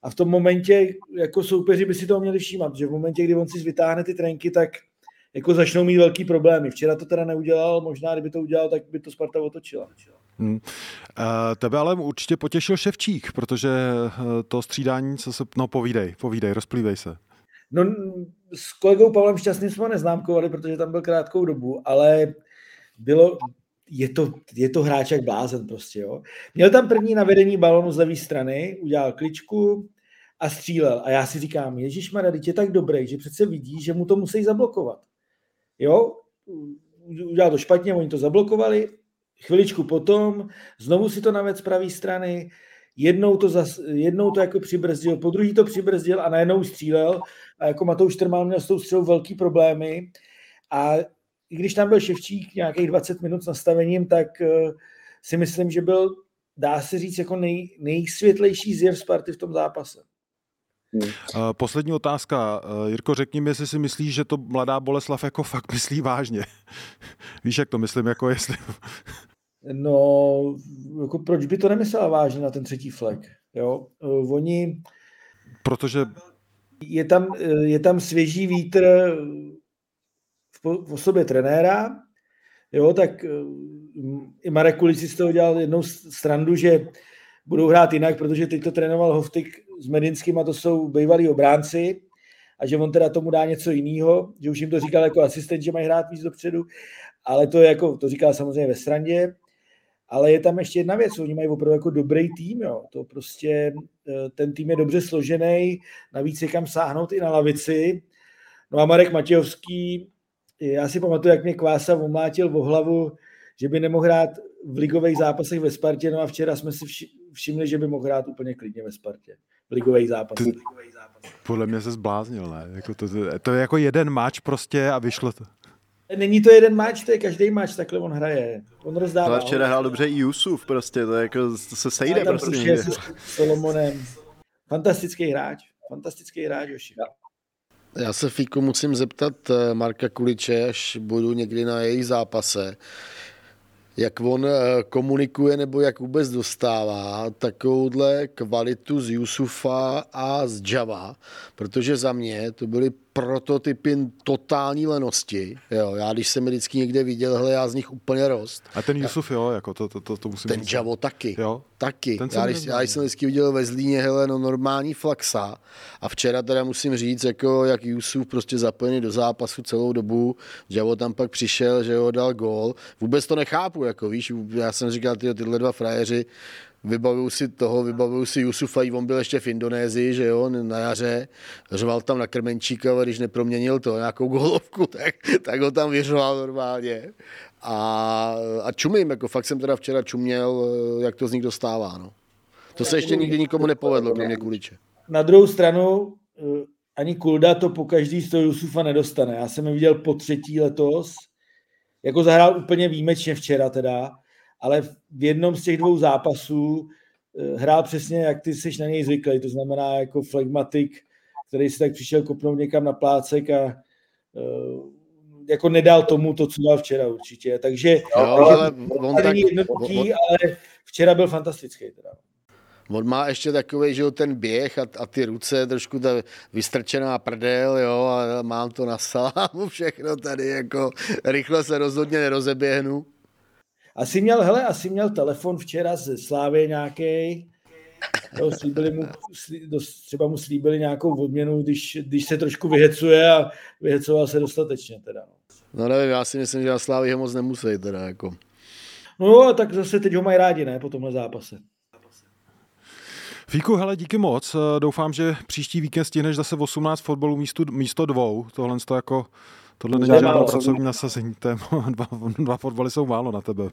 Speaker 4: a v tom momentě, jako soupeři by si toho měli všímat, že v momentě, kdy on si vytáhne ty trenky, tak jako začnou mít velký problémy. Včera to teda neudělal, možná kdyby to udělal, tak by to Sparta otočila. Hmm. Uh,
Speaker 1: tebe ale určitě potěšil Ševčík, protože uh, to střídání, co se, no povídej, povídej, rozplývej se.
Speaker 4: No s kolegou Pavlem Šťastným jsme neznámkovali, protože tam byl krátkou dobu, ale bylo, je to, je to hráč jak blázen prostě, jo. Měl tam první navedení balonu z levé strany, udělal kličku a střílel. A já si říkám, Ježíš Maria, je tak dobrý, že přece vidí, že mu to musí zablokovat. Jo, udělal to špatně, oni to zablokovali, chviličku potom, znovu si to naved z pravé strany, jednou to, zas, jednou to jako přibrzdil, po druhý to přibrzdil a najednou střílel. A jako Matouš Trmal měl s tou střelou velký problémy. A i když tam byl Ševčík nějakých 20 minut s nastavením, tak uh, si myslím, že byl dá se říct, jako nej, nejsvětlejší zjev Sparty v tom zápase.
Speaker 1: Hmm. Poslední otázka. Jirko, řekni mi, jestli si myslíš, že to mladá Boleslav jako fakt myslí vážně. *laughs* Víš, jak to myslím, jako jestli... *laughs*
Speaker 4: No, jako proč by to nemyslela vážně na ten třetí flek? Jo? Oni...
Speaker 1: Protože...
Speaker 4: Je tam, je tam svěží vítr v, v osobě trenéra, jo, tak i Marek Kulici z toho dělal jednou strandu, že budou hrát jinak, protože teď to trénoval Hoftik s Medinským a to jsou bývalí obránci a že on teda tomu dá něco jiného, že už jim to říkal jako asistent, že mají hrát víc dopředu, ale to je jako, to říkal samozřejmě ve srandě, ale je tam ještě jedna věc, oni mají opravdu jako dobrý tým, jo. to prostě eh, ten tým je dobře složený, navíc je kam sáhnout i na lavici, no a Marek Matějovský, já si pamatuju, jak mě Kvása omlátil o hlavu, že by nemohl hrát v ligových zápasech ve Spartě, no a včera jsme si všimli, že by mohl hrát úplně klidně ve Spartě. V ligových zápasech. Ty,
Speaker 1: podle mě se zbláznil, ne? Jako to, to, je jako jeden mač prostě a vyšlo to.
Speaker 4: Není to jeden mač, to je každý mač, takhle on hraje. On rozdává.
Speaker 3: Ale včera hrál dobře i Yusuf, prostě, to, je jako, to se sejde prostě.
Speaker 4: S Solomonem. Fantastický hráč, fantastický hráč, Joši.
Speaker 2: Já se Fíku musím zeptat eh, Marka Kuliče, až budu někdy na jejich zápase jak on eh, komunikuje nebo jak vůbec dostává takovouhle kvalitu z Yusufa a z Java, protože za mě to byly prototypy totální lenosti. Jo, já když jsem vždycky někde viděl, hele, já z nich úplně rost.
Speaker 1: A ten Yusuf, jo, jako to, to, to, to musím
Speaker 2: Ten. Javo taky. Jo? Taky. Ten já, když, já jsem vždycky viděl ve Zlíně, hele, no normální flaxa. A včera teda musím říct, jako jak Yusuf prostě zapojený do zápasu celou dobu. Javo tam pak přišel, že ho dal gól. Vůbec to nechápu, jako víš, já jsem říkal, tyhle, tyhle dva frajeři, vybavuju si toho, vybavuju si Jusufa, on byl ještě v Indonésii, že jo, na jaře, řval tam na krmenčíka, ale když neproměnil to, nějakou golovku, *laughs* tak, tak ho tam vyřval normálně. A, a čumím, jako fakt jsem teda včera čuměl, jak to z nich dostává, no. To se ještě nikdy nikomu nepovedlo, kromě Kuliče.
Speaker 4: Na druhou stranu, eh, ani Kulda to po každý z toho Jusufa nedostane. Já jsem je viděl po třetí letos, jako zahrál úplně výjimečně včera teda, ale v jednom z těch dvou zápasů eh, hrál přesně, jak ty jsi na něj zvyklý, to znamená jako flegmatik, který si tak přišel kopnout někam na plácek a uh, jako nedal tomu to, co dal včera určitě. Takže jo, ale on tak, jednoduchý, on, ale včera byl fantastický. Teda.
Speaker 2: On má ještě takový, že jo, ten běh a, a ty ruce, trošku ta vystrčená prdel, jo, a mám to na salámu *laughs* všechno tady, jako rychle se rozhodně nerozeběhnu.
Speaker 4: Asi měl, hele, asi měl telefon včera ze Slávy nějaký. slíbili mu, třeba mu slíbili nějakou odměnu, když, když se trošku vyhecuje a vyhecoval se dostatečně teda. No.
Speaker 2: no nevím, já si myslím, že na Slávy ho moc nemusí teda jako.
Speaker 4: No tak zase teď ho mají rádi, ne, po tomhle zápase.
Speaker 1: Fíku, hele, díky moc. Doufám, že příští víkend stihneš zase 18 fotbalů místo, místo dvou. Tohle to jako Tohle není žádné pracovní nasazení, dva, dva fotbaly jsou málo na tebe.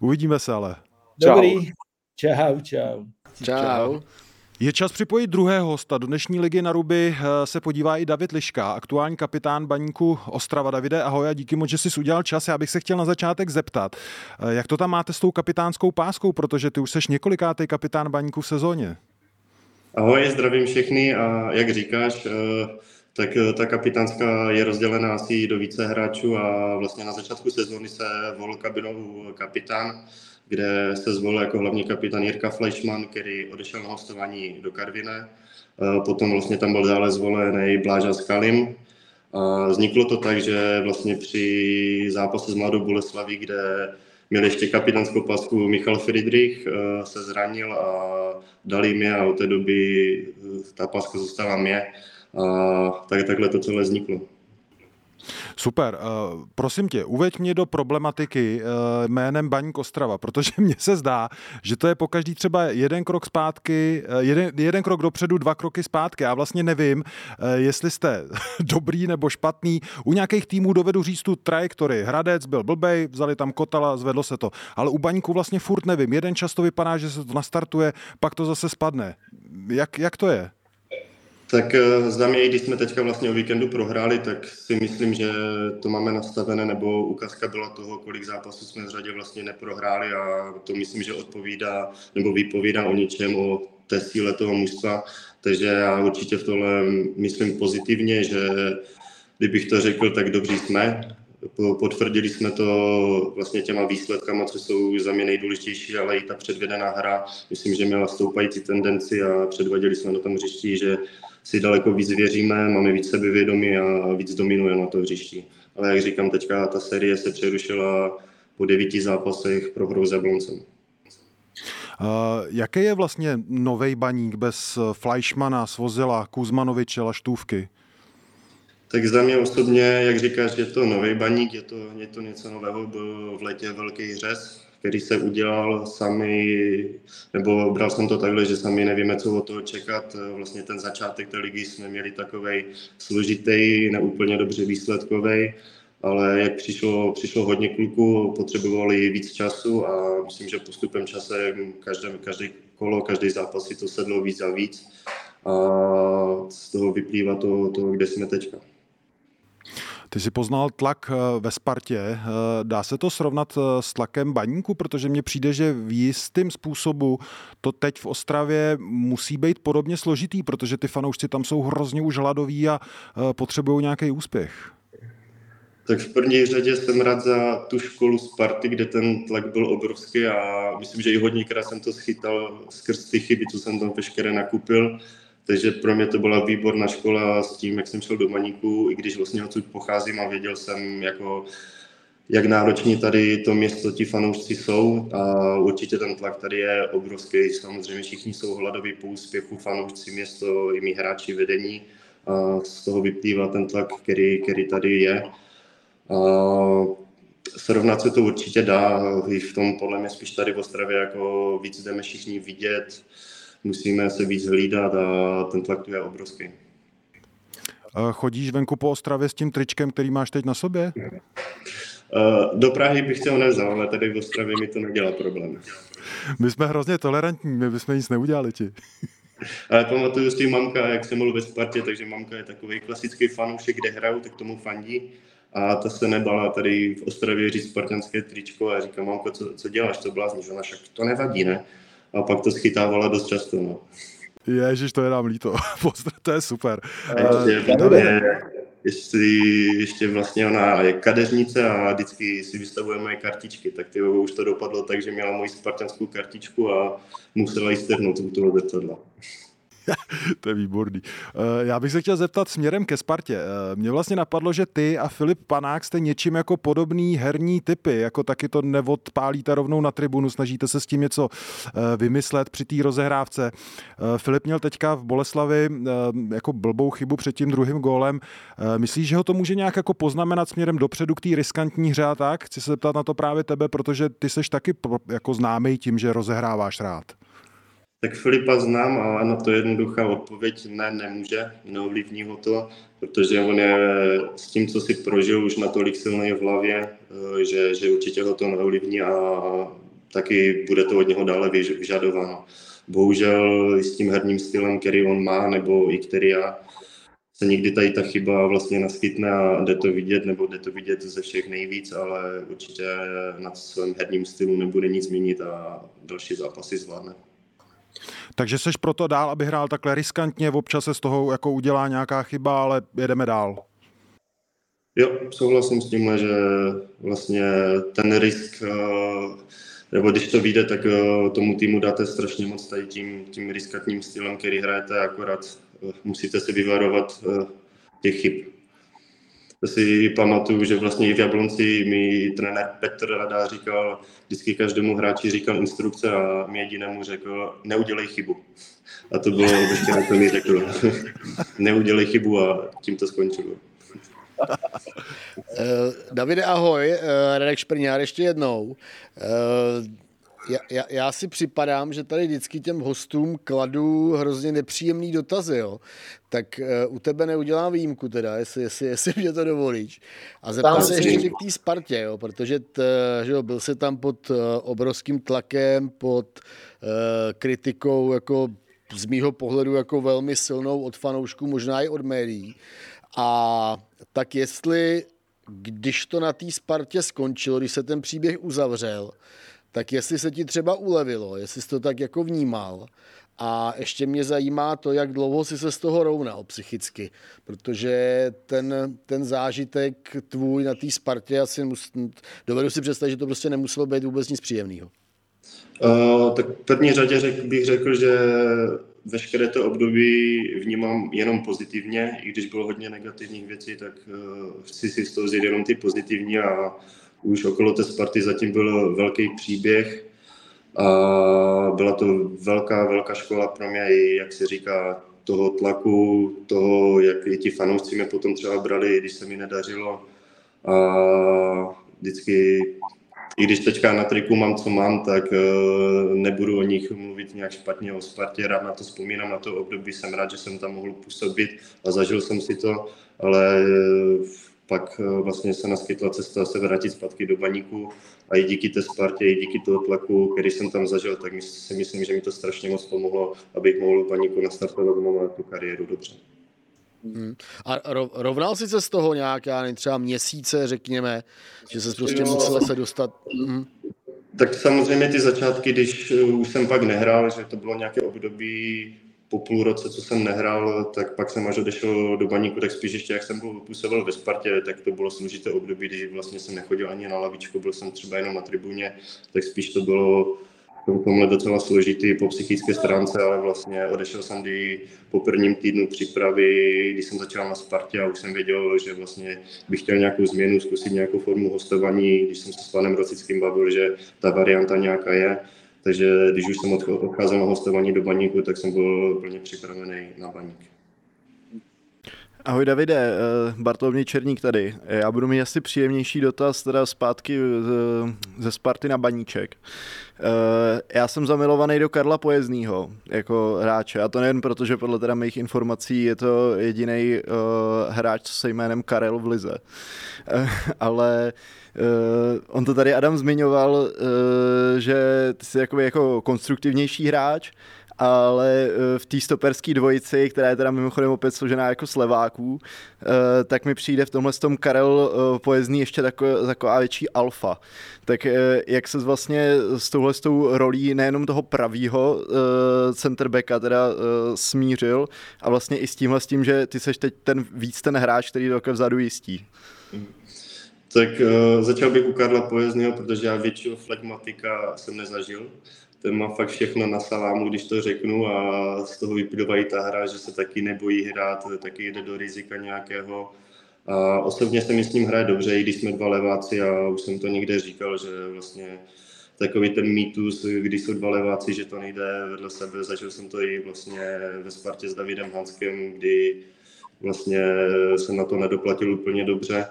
Speaker 1: Uvidíme se ale.
Speaker 4: Dobrý. Čau, čau.
Speaker 2: Čau.
Speaker 1: Je čas připojit druhého hosta. Do dnešní ligy na ruby eh, se podívá i David Liška, aktuální kapitán baníku Ostrava. Davide, ahoj a díky moc, že jsi udělal čas. Já bych se chtěl na začátek zeptat, eh, jak to tam máte s tou kapitánskou páskou, protože ty už seš několikátý kapitán baníku v sezóně.
Speaker 5: Ahoj, zdravím všechny a jak říkáš, eh, tak eh, ta kapitánská je rozdělená asi do více hráčů a vlastně na začátku sezóny se volil kabinou kapitán, kde se zvolil jako hlavní kapitán Jirka Fleischmann, který odešel na hostování do Karviné. Eh, potom vlastně tam byl dále zvolený Bláža Skalim. A vzniklo to tak, že vlastně při zápase s Mladou Boleslaví, kde měl ještě kapitánskou pasku Michal Friedrich, eh, se zranil a dali mě a od té doby ta paska zůstala mě. A tak, takhle to celé vzniklo.
Speaker 1: Super. Uh, prosím tě, uveď mě do problematiky uh, jménem Baník Ostrava, protože *laughs* mně se zdá, že to je po každý třeba jeden krok zpátky, uh, jeden, jeden krok dopředu, dva kroky zpátky. Já vlastně nevím, jestli jste *laughs* dobrý nebo špatný. U nějakých týmů dovedu říct tu trajektorii. Hradec byl blbej, vzali tam Kotala, zvedlo se to. Ale u Baníku vlastně furt nevím. Jeden čas to vypadá, že se to nastartuje, pak to zase spadne. Jak, jak to je?
Speaker 5: Tak eh, za mě, když jsme teďka vlastně o víkendu prohráli, tak si myslím, že to máme nastavené, nebo ukázka byla toho, kolik zápasů jsme v řadě vlastně neprohráli a to myslím, že odpovídá nebo vypovídá o něčem, o té síle toho mužstva. Takže já určitě v tohle myslím pozitivně, že kdybych to řekl, tak dobří jsme. Potvrdili jsme to vlastně těma výsledkama, co jsou za mě nejdůležitější, ale i ta předvedená hra. Myslím, že měla stoupající tendenci a předvadili jsme na tom hřišti, že si daleko víc věříme, máme víc sebevědomí a víc dominujeme na to hřišti. Ale jak říkám, teďka ta série se přerušila po devíti zápasech pro hru s Jabloncem.
Speaker 1: Uh, jaký je vlastně nový baník bez Fleischmana, Svozila, Kuzmanoviče, Laštůvky?
Speaker 5: Tak za mě osobně, jak říkáš, je to nový baník, je to, je to něco nového, byl v letě velký řez, který se udělal sami, nebo bral jsem to takhle, že sami nevíme, co od toho čekat. Vlastně ten začátek té ligy jsme měli takový složitý, neúplně dobře výsledkový, ale jak přišlo, přišlo hodně kluků, potřebovali víc času a myslím, že postupem čase každé, každý kolo, každý zápas si to sedlo víc a víc a z toho vyplývá to, to kde jsme teďka.
Speaker 1: Ty jsi poznal tlak eh, ve Spartě. Eh, dá se to srovnat eh, s tlakem baníku, protože mně přijde, že v jistým způsobu to teď v Ostravě musí být podobně složitý, protože ty fanoušci tam jsou hrozně už hladoví a potřebují nějaký úspěch.
Speaker 5: Tak v první řadě jsem rád za tu školu Sparty, kde ten tlak byl obrovský a myslím, že i hodněkrát jsem to schytal skrz ty chyby, co jsem tam veškeré nakupil. Takže pro mě to byla výborná škola s tím, jak jsem šel do Maníku, i když vlastně odsud pocházím a věděl jsem, jako, jak nároční tady to město ti fanoušci jsou a určitě ten tlak tady je obrovský. Samozřejmě všichni jsou hladoví po úspěchu, fanoušci město, i mý hráči vedení a z toho vyplývá ten tlak, který, který tady je. A srovnat se to určitě dá, i v tom podle mě spíš tady v Ostravě jako víc jdeme všichni vidět, musíme se víc hlídat a ten tlak tu je obrovský.
Speaker 1: Chodíš venku po Ostravě s tím tričkem, který máš teď na sobě?
Speaker 5: Do Prahy bych ho nevzal, ale tady v Ostravě mi to nedělá problém.
Speaker 1: My jsme hrozně tolerantní, my bychom nic neudělali ti. *laughs*
Speaker 5: Ale pamatuju si mamka, jak jsem byl ve Spartě, takže mamka je takový klasický fanoušek, kde hrajou, tak tomu fandí. A ta se nebala tady v Ostravě říct spartanské tričko a říká, mamko, co, co děláš, co blázníš? Ona však to nevadí, ne? A pak to schytávala dost často. No.
Speaker 1: Ježiš, to je nám líto. *laughs* to je super.
Speaker 5: Ještě, uh, je, ještě, ještě vlastně ona je kadeřnice a vždycky si vystavuje moje kartičky, tak ty už to dopadlo tak, že měla moji spartanskou kartičku a musela jí strhnout u toho zrcadla. *laughs*
Speaker 1: to je výborný. Eh, já bych se chtěl zeptat směrem ke Spartě. Eh, mě vlastně napadlo, že ty a Filip Panák jste něčím jako podobný herní typy, jako taky to neodpálíte rovnou na tribunu, snažíte se s tím něco eh, vymyslet při té rozehrávce. Filip měl teďka v Boleslavi jako blbou chybu před tím druhým gólem. Myslíš, že ho to může nějak jako poznamenat směrem dopředu k té riskantní hře a tak? Chci se zeptat na to právě tebe, protože ty seš taky jako známý tím, že rozehráváš rád.
Speaker 5: Tak Filipa znám a na to jednoduchá odpověď ne, nemůže, neovlivní ho to, protože on je s tím, co si prožil, už natolik silný v hlavě, eh, že, že určitě ho to neovlivní a taky bude to od něho dále vyžadováno. Bohužel s tím herním stylem, který on má, nebo i který já, se někdy tady ta chyba vlastně naskytne a jde to vidět, nebo jde to vidět ze všech nejvíc, ale určitě na svém herním stylu nebude nic změnit a další zápasy zvládne.
Speaker 1: Takže seš proto dál, aby hrál takhle riskantně, občas se z toho jako udělá nějaká chyba, ale jedeme dál.
Speaker 5: Jo, souhlasím s tím, že vlastně ten risk, eh, nebo když to vyjde, tak eh, tomu týmu dáte strašně moc tady tím, tím riskantním stylem, který hrajete, akorát eh, musíte se vyvarovat těch chyb si pamatuju, že vlastně i v Jablonci mi trenér Petr Rada říkal, vždycky každému hráči říkal instrukce a mi jedinému řekl, neudělej chybu. A to bylo veškeré, co mi řekl. *laughs* neudělej chybu a tím to skončilo.
Speaker 2: Uh, Davide, ahoj, uh, Radek Šprňár ještě jednou. Já, já, já si připadám, že tady vždycky těm hostům kladu hrozně nepříjemný dotazy, jo. Tak uh, u tebe neudělám výjimku teda, jestli, jestli, jestli mě to dovolíš. A zeptám se ještě k té Spartě, jo, protože t, že jo, byl se tam pod uh, obrovským tlakem, pod uh, kritikou jako z mýho pohledu jako velmi silnou od fanoušků, možná i od médií. A tak jestli, když to na té Spartě skončilo, když se ten příběh uzavřel, tak jestli se ti třeba ulevilo, jestli jsi to tak jako vnímal a ještě mě zajímá to, jak dlouho jsi se z toho rovnal psychicky, protože ten, ten zážitek tvůj na té Spartě asi mus, dovedu si představit, že to prostě nemuselo být vůbec nic příjemného.
Speaker 5: Uh, tak v první řadě řek, bych řekl, že veškeré to období vnímám jenom pozitivně, i když bylo hodně negativních věcí, tak uh, chci si z toho vzít jenom ty pozitivní a už okolo té Sparty zatím byl velký příběh a byla to velká, velká škola pro mě, i jak se říká, toho tlaku, toho, jak i ti fanoušci mě potom třeba brali, když se mi nedařilo. A vždycky, i když teďka na triku mám, co mám, tak uh, nebudu o nich mluvit nějak špatně o Spartě, rád na to vzpomínám, na to období, jsem rád, že jsem tam mohl působit a zažil jsem si to, ale pak eh, vlastně se naskytla cesta se vrátit zpátky do baníku a i díky té Spartě, i díky toho tlaku, který jsem tam zažil, tak si myslím, že mi to strašně moc pomohlo, abych mohl v baníku nastartovat znovu tu kariéru dobře.
Speaker 2: Hmm. A rovnal si se z toho nějak, já nevím, třeba měsíce, řekněme, že se prostě jo. musel se dostat... Hmm.
Speaker 5: Tak samozřejmě ty začátky, když eh, už jsem pak nehrál, že to bylo nějaké období po půl roce, co jsem nehrál, tak pak jsem až odešel do baníku, tak spíš ještě jak jsem byl, působil ve Spartě, tak to bylo složité období, kdy vlastně jsem nechodil ani na lavičku, byl jsem třeba jenom na tribuně, tak spíš to bylo tomhle docela složitý po psychické stránce, ale vlastně odešel jsem kdy po prvním týdnu přípravy, když jsem začal na Spartě a už jsem věděl, že vlastně bych chtěl nějakou změnu, zkusit nějakou formu hostování, když jsem se s panem Rosickým bavil, že ta varianta nějaká je, takže když už jsem odcházel na hostování do baníku, tak jsem byl plně připravený na baník.
Speaker 3: Ahoj Davide, eh, Bartoloměj Černík tady. Já budu mít asi příjemnější dotaz teda zpátky ze Sparty na Baníček. Eh, já jsem zamilovaný do Karla Pojezdního jako hráče a to nejen proto, že podle teda mých informací je to jediný hráč se jménem Karel v Lize. Ale on to tady Adam zmiňoval, že ty jsi jako konstruktivnější hráč, ale v té stoperské dvojici, která je teda mimochodem opět složená jako sleváků, tak mi přijde v tomhle tom Karel Pojezdný ještě taková větší alfa. Tak jak se vlastně s touhle s tou rolí nejenom toho pravýho centerbacka teda smířil a vlastně i s tímhle s tím, že ty seš teď ten víc ten hráč, který to vzadu jistí.
Speaker 5: Tak uh, začal bych u Karla Pojezdného, protože já většího flegmatika jsem nezažil. Ten má fakt všechno na salámu, když to řeknu a z toho vyplývá i ta hra, že se taky nebojí hrát, taky jde do rizika nějakého. A osobně se mi s ním hraje dobře, i když jsme dva leváci a už jsem to někde říkal, že vlastně takový ten mýtus, když jsou dva leváci, že to nejde vedle sebe. Zažil jsem to i vlastně ve Spartě s Davidem Hanskem, kdy vlastně jsem na to nedoplatil úplně dobře.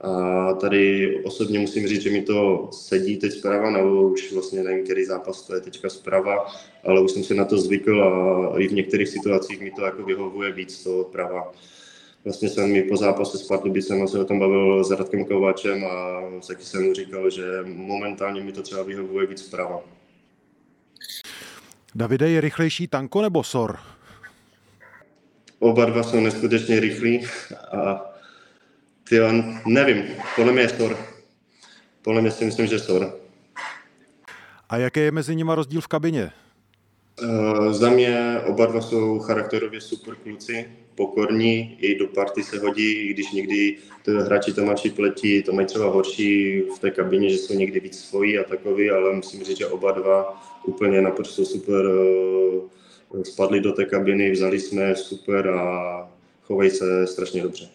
Speaker 5: A tady osobně musím říct, že mi to sedí teď zprava, nebo už vlastně nevím, který zápas to je teďka zprava, ale už jsem si na to zvykl a i v některých situacích mi to jako vyhovuje víc to prava. Vlastně jsem mi po zápase s Pardubicem se o tom bavil s Radkem Kováčem a taky jsem mu říkal, že momentálně mi to třeba vyhovuje víc zprava.
Speaker 1: Davide, je rychlejší tanko nebo sor?
Speaker 5: Oba dva jsou neskutečně rychlí a ty nevím, podle mě je Sor. Podle mě si myslím, že Sor.
Speaker 1: A jaký je mezi nimi rozdíl v kabině?
Speaker 5: Uh, za mě oba dva jsou charakterově super kluci, pokorní, i do party se hodí, i když někdy to hráči to mají pletí, to mají třeba horší v té kabině, že jsou někdy víc svojí a takový, ale musím říct, že oba dva úplně naprosto super uh, spadli do té kabiny, vzali jsme super a chovají se strašně dobře.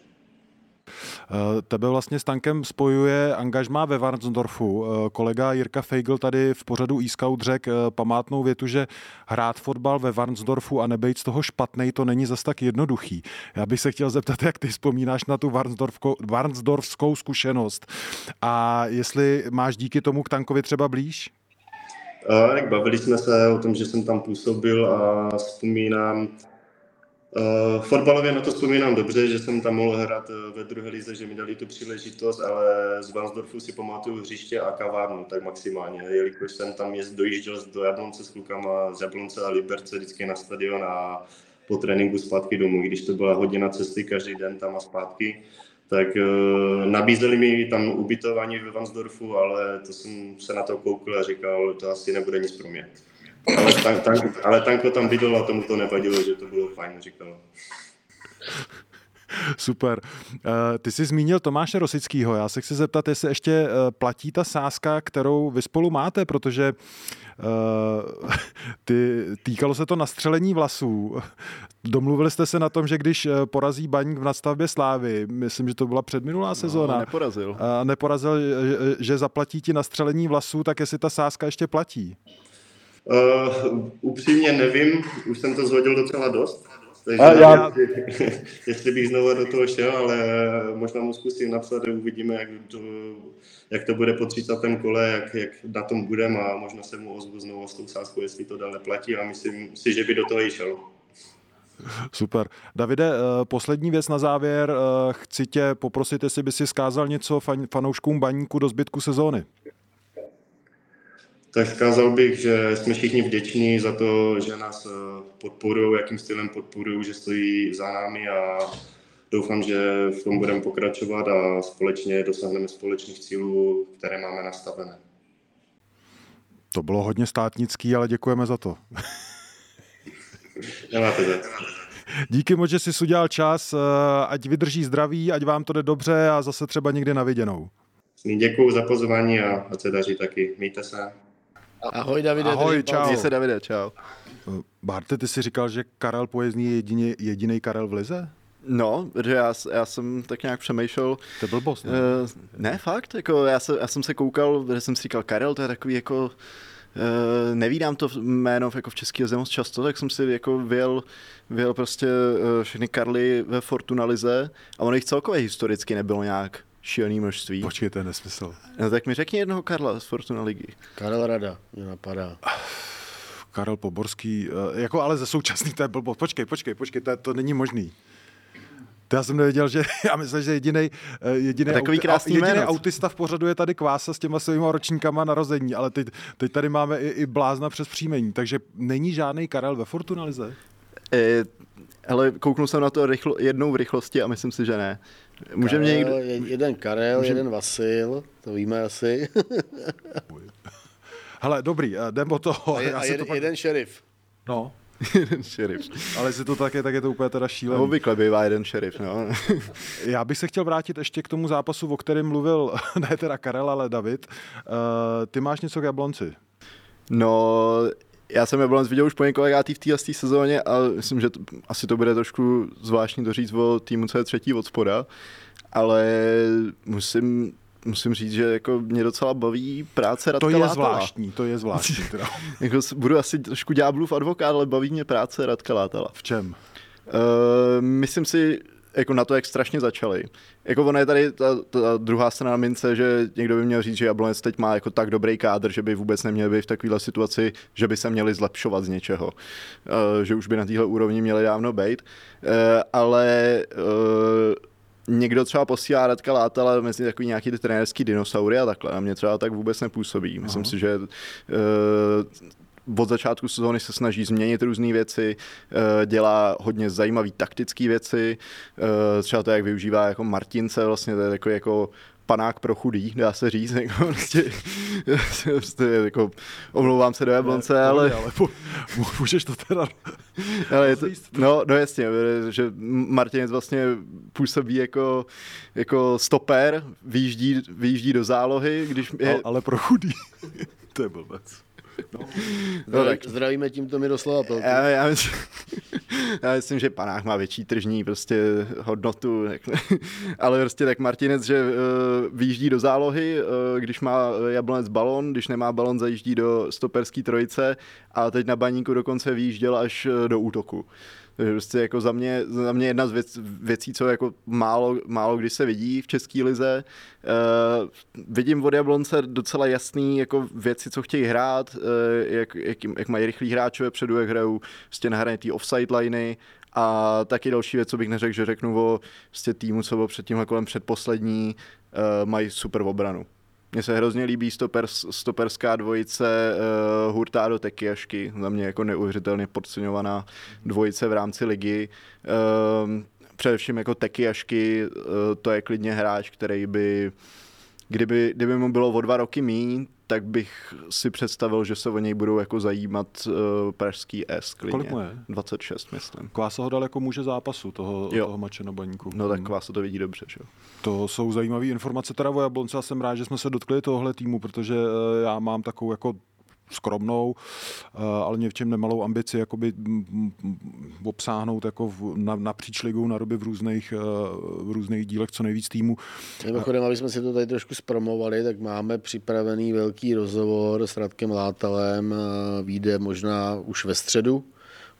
Speaker 1: Eh, tebe vlastně s tankem spojuje angažmá ve Varnsdorfu. Eh, kolega Jirka Feigl tady v pořadu e-scout řekl eh, památnou větu, že hrát fotbal ve Varnsdorfu a nebejt z toho špatný, to není zas tak jednoduchý. Já bych se chtěl zeptat, jak ty vzpomínáš na tu Varnsdorfskou zkušenost a jestli máš díky tomu k tankovi třeba blíž?
Speaker 5: Tak bavili jsme se o tom, že jsem tam působil a vzpomínám, Uh, fotbalově na to vzpomínám dobře, že jsem tam mohl hrát eh, ve druhé lize, že mi dali tu příležitost, ale z Vansdorfu si pamatuju hřiště a kavárnu, tak maximálně, jelikož jsem tam jest, dojížděl do Jablonce s klukama z Jablonce a Liberce vždycky na stadion a po tréninku zpátky domů, když to byla hodina cesty každý den tam a zpátky, tak uh, nabízeli mi tam ubytování ve Vansdorfu, ale to jsem se na to koukl a říkal, to asi nebude nic pro mě. Ale, tank, tank, ale Tanko tam bydlel a tomu to nevadilo, že to bylo fajn, říkal.
Speaker 1: Super. Eh, ty jsi zmínil Tomáše Rosického. Já se chci zeptat, jestli ještě eh, platí ta sázka, kterou vy spolu máte, protože uh, *laughs* ty, týkalo se to nastřelení vlasů. Domluvili jste se na tom, že když porazí baník v nadstavbě Slávy, myslím, že to byla předminulá no, sezóna.
Speaker 3: No, neporazil.
Speaker 1: A neporazil, že, že zaplatí ti nastřelení vlasů, tak jestli ta sázka ještě platí.
Speaker 5: Uh, upřímně nevím, už jsem to zhodil docela dost, takže a já... jestli, *laughs* jestli bych znovu do toho šel, ale možná mu zkusím napsat, uvidíme, jak to, jak to bude po 30. kole, jak, jak na tom budeme a možná se mu ozvu znovu s tou sázkou, jestli to dále platí a myslím si, že by do toho i šel.
Speaker 1: Super. Davide, eh, poslední věc na závěr. Eh, chci tě poprosit, jestli by si zkázal něco fanouškům baníku do zbytku sezóny
Speaker 5: tak zkázal bych, že jsme všichni vděční za to, že nás eh, podporují, jakým stylem podporují, že stojí za námi a doufám, že v tom budeme pokračovat a společně dosáhneme společných cílů, které máme nastavené.
Speaker 1: To bylo hodně státnický, ale děkujeme za to. *laughs*
Speaker 5: Nemáte za
Speaker 1: Díky moc, že jsi udělal čas, eh, ať vydrží zdraví, ať vám to jde dobře a zase třeba někdy na viděnou.
Speaker 5: Děkuji za pozvání a ať se daří taky. Mějte se.
Speaker 2: Ahoj Davide.
Speaker 1: Ahoj, čau.
Speaker 3: Měj se Davide, čau.
Speaker 1: Barte, ty jsi říkal, že Karel Pojezdný je jediný, jediný Karel v Lize?
Speaker 3: No, protože já, já jsem tak nějak přemýšlel.
Speaker 1: To byl boss, ne?
Speaker 3: Uh, ne, fakt, jako já, se, já jsem se koukal, že jsem si říkal, Karel, to je takový jako, uh, nevídám to jméno jako v české lize moc často, tak jsem si jako vyjel, vyjel prostě uh, všechny Karly ve Fortuna Lize a ono jich celkově historicky nebylo nějak šílený množství.
Speaker 1: Počkej, to je nesmysl.
Speaker 3: No tak mi řekni jednoho Karla z Fortuna ligy.
Speaker 2: Karel Rada, mě napadá.
Speaker 1: Karel Poborský, eh, jako ale ze současný, to je blbost. Počkej, počkej, počkej, to, to není možný. To já jsem nevěděl, že *laughs* já myslím, že jediný, eh, jediný,
Speaker 3: takový krásný
Speaker 1: jediný autista v pořadu je tady Kvása s těma svými ročníkama narození, ale teď, teď tady máme i, i blázna přes příjmení, takže není žádný Karel ve Fortunalize?
Speaker 3: E, hele, kouknul jsem na to rychlo, jednou v rychlosti a myslím si, že ne.
Speaker 2: Může Karel, mě někdo... Jeden Karel, Může... jeden Vasil, to víme asi. *laughs*
Speaker 1: Hele, dobrý, eh, jdem o toho.
Speaker 2: A, je, a jeden, to pak... jeden šerif.
Speaker 1: No. *laughs*
Speaker 3: jeden šerif.
Speaker 1: Ale jestli to tak je, tak je to úplně teda šílené.
Speaker 3: No, obvykle bývá jeden šerif, no. *laughs*
Speaker 1: Já bych se chtěl vrátit ještě k tomu zápasu, o kterém mluvil ne teda Karel, ale David. Uh, ty máš něco k Jablonci?
Speaker 3: No, já jsem Jablonec viděl už po několikátý v téhle sezóně a myslím, že to, asi to bude trošku zvláštní to říct o týmu, co je třetí od spoda, ale musím musím říct, že jako mě docela baví práce Radka
Speaker 1: To je
Speaker 3: Látala.
Speaker 1: zvláštní, to je zvláštní. *laughs* Teda.
Speaker 3: jako budu asi trošku ďáblův advokát, ale baví mě práce Radka Látala.
Speaker 1: V čem? Uh,
Speaker 3: myslím si, jako na to, jak strašně začali. Jako ono je tady ta, ta druhá strana mince, že někdo by měl říct, že Jablonec teď má jako tak dobrý kádr, že by vůbec neměl být v takovéhle situaci, že by se měli zlepšovat z něčeho. Uh, že už by na téhle úrovni měli dávno být. Uh, ale uh, někdo třeba posílá Radka Látala mezi takový nějaký ty trenérský dinosaury a takhle. Na mě třeba tak vůbec nepůsobí. Myslím Aha. si, že uh, od začátku sezóny se snaží změnit různé věci, eh, dělá hodně zajímavé taktické věci, eh, třeba to, jak využívá jako Martince, vlastně to je jako, jako panák pro chudý, dá se říct, *laughs* jako prostě, prostě jako, omlouvám se do Jablonce, ne, ale...
Speaker 1: ale po, můžeš to teda...
Speaker 3: ale je to, no, no jasně, že Martinec vlastně působí jako, jako stoper, vyjíždí, vyjíždí do zálohy, když
Speaker 1: je... Ale, ale pro chudý, *laughs* to je blbec.
Speaker 2: No. No, tak. Zdravíme tímto Miroslava Peltu.
Speaker 3: Já, já, myslím, *laughs* já myslím, že panák má větší tržní prostě hodnotu, *laughs* ale prostě tak Martinec, že uh, vyjíždí do zálohy, uh, když má Jablonec balon, když nemá balon, zajíždí do stoperský trojice a teď na baníku dokonce vyjížděl až eh, do útoku. Prostě jako za mě, za mě jedna z věc, věcí, co jako málo, málo kdy se vidí v české lize. Uh, vidím od Jablonce docela jasný jako věci, co chtějí hrát. Uh, jak, jak, jak mají rychlí hráče předu, jak hrajou prostě na té offside liny, a taky další věc, co bych neřekl, že řeknu o prostě týmu, co bylo před tímhle kolem předposlední, uh, mají super obranu. Mně se hrozně líbí stopers, stoperská dvojice uh, Hurtado Tekiašky, za mě jako neuvěřitelně podceňovaná dvojice v rámci ligy. Uh, především jako Tekiašky, uh, to je klidně hráč, který by, kdyby, kdyby mu bylo o dva roky míň, tak bych si představil, že se o něj budou jako zajímat uh, pražský S klidně.
Speaker 1: Kolik mu je?
Speaker 3: 26, myslím.
Speaker 1: Kvása ho dal jako muže zápasu toho, jo. toho mače na baníku.
Speaker 3: No tak Kvása to vidí dobře, že
Speaker 1: To jsou zajímavé informace teda o Jablonce a jsem rád, že jsme se dotkli tohle týmu, protože uh, já mám takovou jako skromnou, eh, ale mě v čem nemalou ambici jakoby obsáhnout jako v, na, napříč ligou na doby v různých, eh, v různých dílech co nejvíc týmů.
Speaker 2: Mimochodem, aby jsme si to tady trošku zpromovali, tak máme připravený velký rozhovor s Radkem Látalem, eh, vyjde možná už ve středu,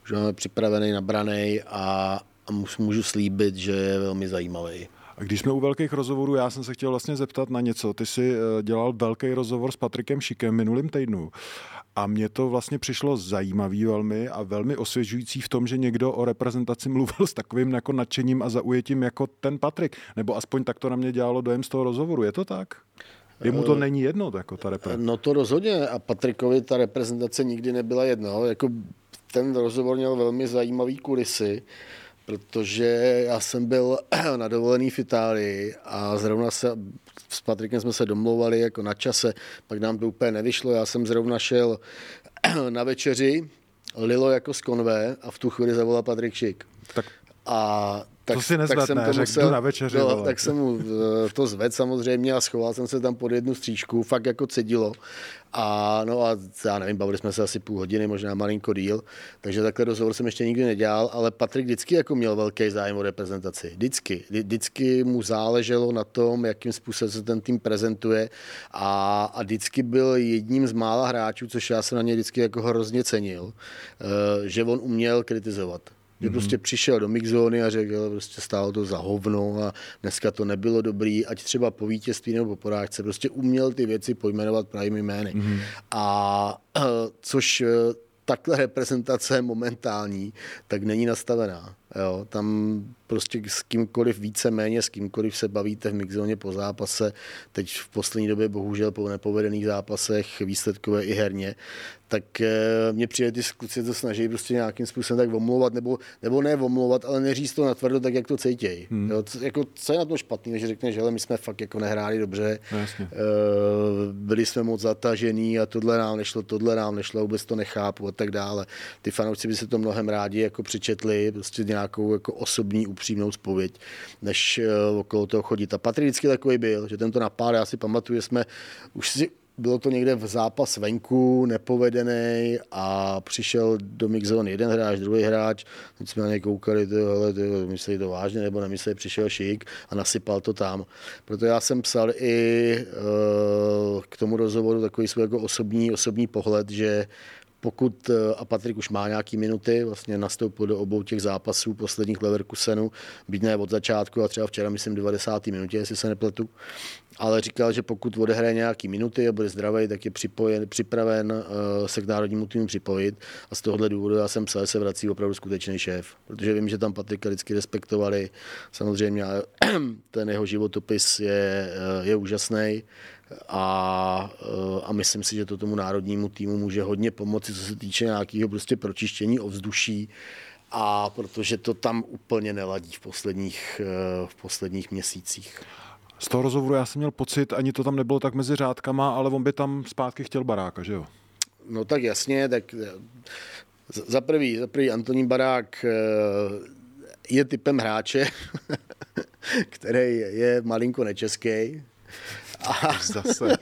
Speaker 2: už máme připravený, nabraný a, a můžu slíbit, že je velmi zajímavý.
Speaker 1: A když jsme u velkých rozhovorů, já jsem se chtěl vlastně zeptat na něco. Ty jsi eh, dělal velký rozhovor s Patrikem Šikem minulým týdnu. A mně to vlastně přišlo zajímavý velmi a velmi osvěžující v tom, že někdo o reprezentaci *laughs* mluvil s takovým jako nadšením a zaujetím jako ten Patrik. Nebo aspoň tak to na mě dělalo dojem z toho rozhovoru. Je to tak? Jemu to eh, není jedno, jako ta reprezentace.
Speaker 2: No to rozhodně. A Patrikovi ta reprezentace nikdy nebyla jedno. Jako ten rozhovor měl velmi zajímavý kulisy protože já jsem byl *clears throat* na dovolený v Itálii a zrovna se s Patrikem jsme se domlouvali jako na čase, pak nám to úplně nevyšlo. Já jsem zrovna šel *clears throat* na večeři, Lilo jako z konve a v tu chvíli zavolal Patrik Šik.
Speaker 1: Tak
Speaker 2: a
Speaker 1: tak, to si nezvedne, tak jsem to musel, na večeři. No,
Speaker 2: tak jsem mu eh, to zvedl samozřejmě a schoval jsem se tam pod jednu stříčku, fakt jako cedilo. A no a já nevím, bavili jsme se asi půl hodiny, možná malinko díl, takže takhle rozhovor jsem ještě nikdy nedělal, ale Patrik vždycky jako měl velký zájem o reprezentaci. Vždycky. Vždycky mu záleželo na tom, jakým způsobem se ten tým prezentuje a, a vždycky byl jedním z mála hráčů, což já se na něj vždycky jako hrozně cenil, eh, že on uměl kritizovat. Že mm-hmm. prostě přišel do mixzóny a řekl, prostě stálo to za hovno a dneska to nebylo dobrý, ať třeba po vítězství nebo po porážce, prostě uměl ty věci pojmenovat pravými jmény. Mm-hmm. A což eh, takhle reprezentace momentální, tak není nastavená. Jo, tam prostě s kýmkoliv více méně, s kýmkoliv se bavíte v mixzóně po zápase, teď v poslední době bohužel po nepovedených zápasech, výsledkové i herně, tak e, mě přijde ty kluci to snaží prostě nějakým způsobem tak omlouvat, nebo, nebo ne omlouvat, ale neříct to natvrdo tak, jak to cítějí. Hmm. Jo, co, jako, co je na tom špatný, že řekne, že my jsme fakt jako nehráli dobře,
Speaker 1: no, e,
Speaker 2: byli jsme moc zatažený a tohle nám nešlo, tohle nám nešlo, vůbec to nechápu a tak dále. Ty fanoušci by se to mnohem rádi jako přečetli, prostě nějakou jako osobní upřímnou spověď, než uh, okolo toho chodit. A Patrik vždycky takový byl, že tento napad, já si pamatuju, jsme už si bylo to někde v zápas venku, nepovedený a přišel do mixzone jeden hráč, druhý hráč, teď jsme na něj koukali, ty, hele, ty, mysleli to vážně nebo nemysleli, přišel šik a nasypal to tam. Proto já jsem psal i uh, k tomu rozhovoru takový svůj jako osobní, osobní pohled, že pokud, eh, a Patrik už má nějaký minuty, vlastně nastoupil do obou těch zápasů posledních Leverkusenu, byť ne od začátku a třeba včera, myslím, 90. minutě, jestli se nepletu, ale říkal, že pokud odehraje nějaký minuty a bude zdravý, tak je připojen, připraven uh, se k národnímu týmu připojit a z tohohle důvodu já jsem psal, se vrací opravdu skutečný šéf, protože vím, že tam Patrika vždycky respektovali, samozřejmě *clears throat* ten jeho životopis je, eh, je úžasný, a, eh, a myslím si, že to tomu národnímu týmu může hodně pomoci, co se týče nějakého prostě pročištění ovzduší a protože to tam úplně neladí v posledních, eh, v posledních měsících.
Speaker 1: Z toho rozhovoru já jsem měl pocit, ani to tam nebylo tak mezi řádkama, ale on by tam zpátky chtěl baráka, že jo?
Speaker 2: No tak jasně, tak eh, za prvý, za prvý Antonín Barák je typem hráče, *laughs* který je malinko nečeský,
Speaker 1: a... Zase.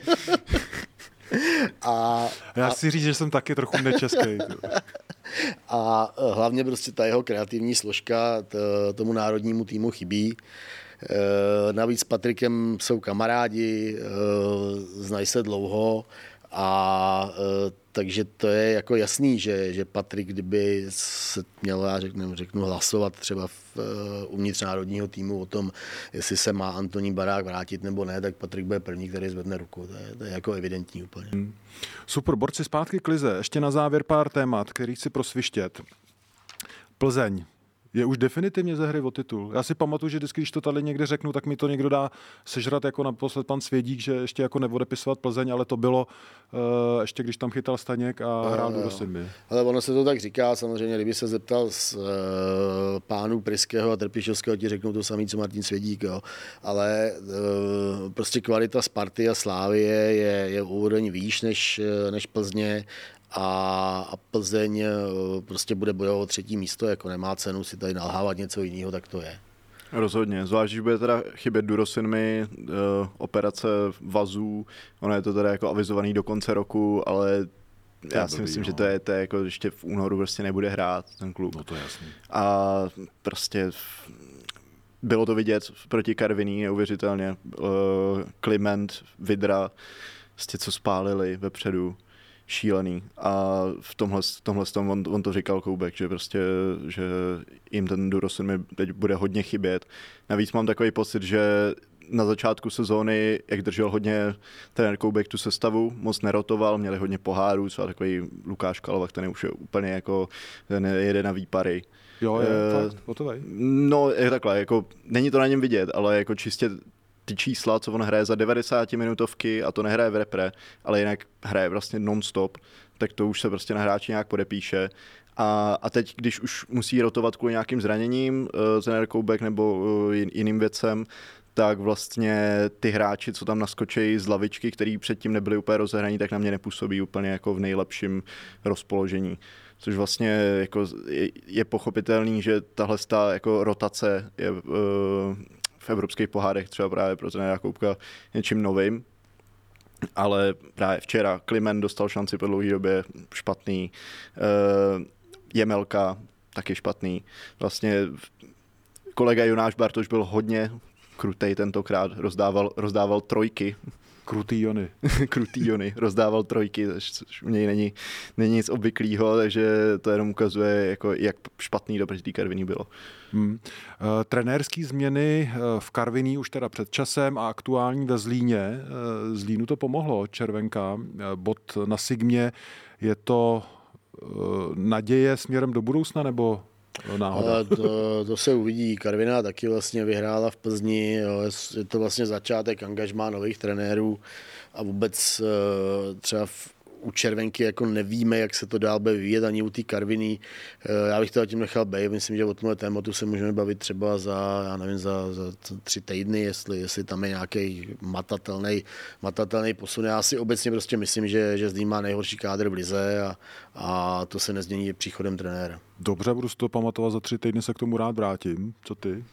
Speaker 1: A, Já si říct, že jsem taky trochu nečeský.
Speaker 2: A e, hlavně prostě ta jeho kreativní složka tomu národnímu týmu chybí. E, navíc s Patrikem jsou kamarádi, e, znají se dlouho a takže to je jako jasný, že, že Patrik, kdyby se měl, já řeknu, řeknu hlasovat třeba v, uh, uvnitř národního týmu o tom, jestli se má Antonín Barák vrátit nebo ne, tak Patrik bude první, který zvedne ruku. To je, to je jako evidentní úplně. Hmm.
Speaker 1: Super, borci zpátky k Lize. Ještě na závěr pár témat, který chci prosvištět. Plzeň je už definitivně ze hry o titul. Já si pamatuju, že vždycky, když to tady někde řeknu, tak mi to někdo dá sežrat jako naposled pan Svědík, že ještě jako neodepisovat Plzeň, ale to bylo uh, ještě, když tam chytal Staněk a hrál do Simby.
Speaker 2: Ale ono se to tak říká, samozřejmě, kdyby se zeptal z uh, pánů Priského a Trpišovského, ti řeknou to samé, co Martin Svědík, jo. ale uh, prostě kvalita Sparty a Slávie je, je úroveň výš než, než Plzně a, a Plzeň eh, prostě bude bojovat o třetí místo, jako nemá cenu si tady nalhávat něco jiného, tak to je.
Speaker 3: Rozhodně, zvlášť, když bude teda chybět Durosinmi, uh, operace vazů, ono je to teda jako avizovaný do konce roku, ale já si myslím, no. že to je, to je jako ještě v únoru prostě nebude hrát ten klub.
Speaker 1: No to je jasný.
Speaker 3: A prostě bylo to vidět proti Karviní neuvěřitelně. Uh, Kliment, Vidra, prostě co spálili vepředu šílený. A v tomhle, v tomhle tom on, on, to říkal Koubek, že prostě, že jim ten Durosin mi teď bude hodně chybět. Navíc mám takový pocit, že na začátku sezóny, jak držel hodně trenér Koubek tu sestavu, moc nerotoval, měli hodně pohárů, třeba takový Lukáš Kalovak, ten je už úplně jako, ten jede na výpary.
Speaker 1: Jo, je, e, fakt,
Speaker 3: No, je takhle, jako, není to na něm vidět, ale jako čistě ty čísla, co on hraje za 90 minutovky a to nehraje v repre, ale jinak hraje vlastně non-stop, tak to už se prostě na hráči nějak podepíše. A, a teď, když už musí rotovat kvůli nějakým zraněním, uh, trenér Koubek nebo uh, jiným věcem, tak vlastně ty hráči, co tam naskočí z lavičky, který předtím nebyli úplně rozehraní, tak na mě nepůsobí úplně jako v nejlepším rozpoložení. Což vlastně jako je, je pochopitelný, že tahle jako rotace je uh, v evropských pohádech třeba právě pro trenéra Koupka něčím novým, ale právě včera Klimen dostal šanci po dlouhé době, špatný, uh, Jemelka taky špatný. Vlastně kolega Jonáš Bartoš byl hodně krutej tentokrát, rozdával, rozdával trojky
Speaker 1: Krutý Jony. *laughs*
Speaker 3: Krutý Jony, rozdával trojky, což u něj není, není nic obvyklého, takže to jenom ukazuje, jako, jak špatný do té Karviní bylo. Hmm. Uh,
Speaker 1: trenérský změny eh, v Karviní už teda před časem a aktuální ve Zlíně. Uh, Zlínu to pomohlo, Červenka, bod na Sigmě. Je to naděje směrem do budoucna nebo náhoda.
Speaker 2: To, to se uvidí. Karviná taky vlastně vyhrála v Plzni. Jo. Je to vlastně začátek angažmá nových trenérů a vůbec eh, třeba v u červenky jako nevíme, jak se to dál bude vyvíjet, ani u té karviny. Eh, já bych to tím nechal být. Myslím, že o tomhle tématu se můžeme bavit třeba za, já nevím, za, za tři týdny, jestli, jestli tam je nějaký matatelný, matatelný posun. Já si obecně prostě myslím, že, že Zlín má nejhorší kádr v lize a, a to se nezmění příchodem trenéra.
Speaker 1: Dobře, budu si to pamatovat, za tři týdny se k tomu rád vrátím. Co ty?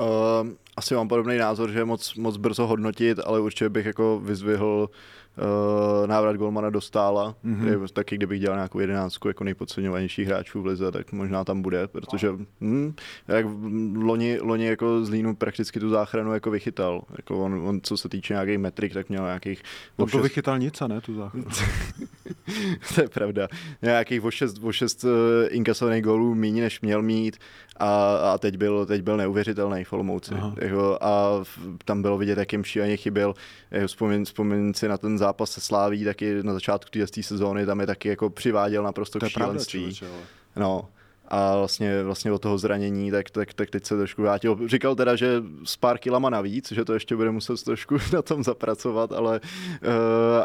Speaker 3: Uh, asi mám podobný názor, že je moc, moc brzo hodnotit, ale určitě bych jako vyzvihl uh, návrat Golmana do stála, mm-hmm. taky kdybych dělal nějakou jedenáctku jako nejpodceňovanějších hráčů v lize, tak možná tam bude, protože hm, jak loni, loni jako z Línu prakticky tu záchranu jako vychytal. Jako on, on, co se týče nějakých metrik, tak měl nějakých...
Speaker 1: On to vychytal nic, a ne tu záchranu. *laughs* *laughs*
Speaker 3: to je pravda. Nějakých o šest, o šest uh, inkasovaných gólů méně, než měl mít a, a teď, byl, teď byl neuvěřitelný v Olomouci. Jako, a tam bylo vidět, jak jim šíleně chyběl. Jako vzpomín, vzpomín si na ten zápas se Sláví, taky na začátku té sezóny, tam je taky jako přiváděl naprosto k šílenství. Pravda, člověče, no, a vlastně, vlastně od toho zranění, tak, tak, tak teď se trošku vrátil. Říkal teda, že s pár kilama navíc, že to ještě bude muset trošku *laughs* na tom zapracovat, ale, uh,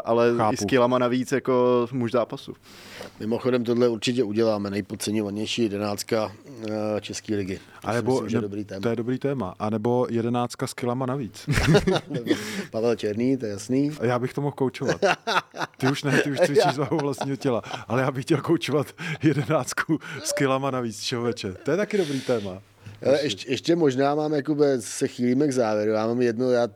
Speaker 3: ale i s kilama navíc jako muž zápasu.
Speaker 2: Mimochodem tohle určitě uděláme, nejpodceňovanější jedenáctka uh, České ligy.
Speaker 1: A nebo, myslím, ne, dobrý téma. To je dobrý téma. A nebo jedenáctka s kilama navíc. *laughs*
Speaker 2: Pavel Černý, to je jasný.
Speaker 1: A já bych to mohl koučovat. Ty už ne, ty už *laughs* cvičíš z vlastního těla, ale já bych chtěl koučovat jedenáctku s kilama navíc, člověče. To je taky dobrý téma.
Speaker 2: Ale ještě, ještě možná mám, jakoby, se chýlíme k závěru. Já mám jedno, já,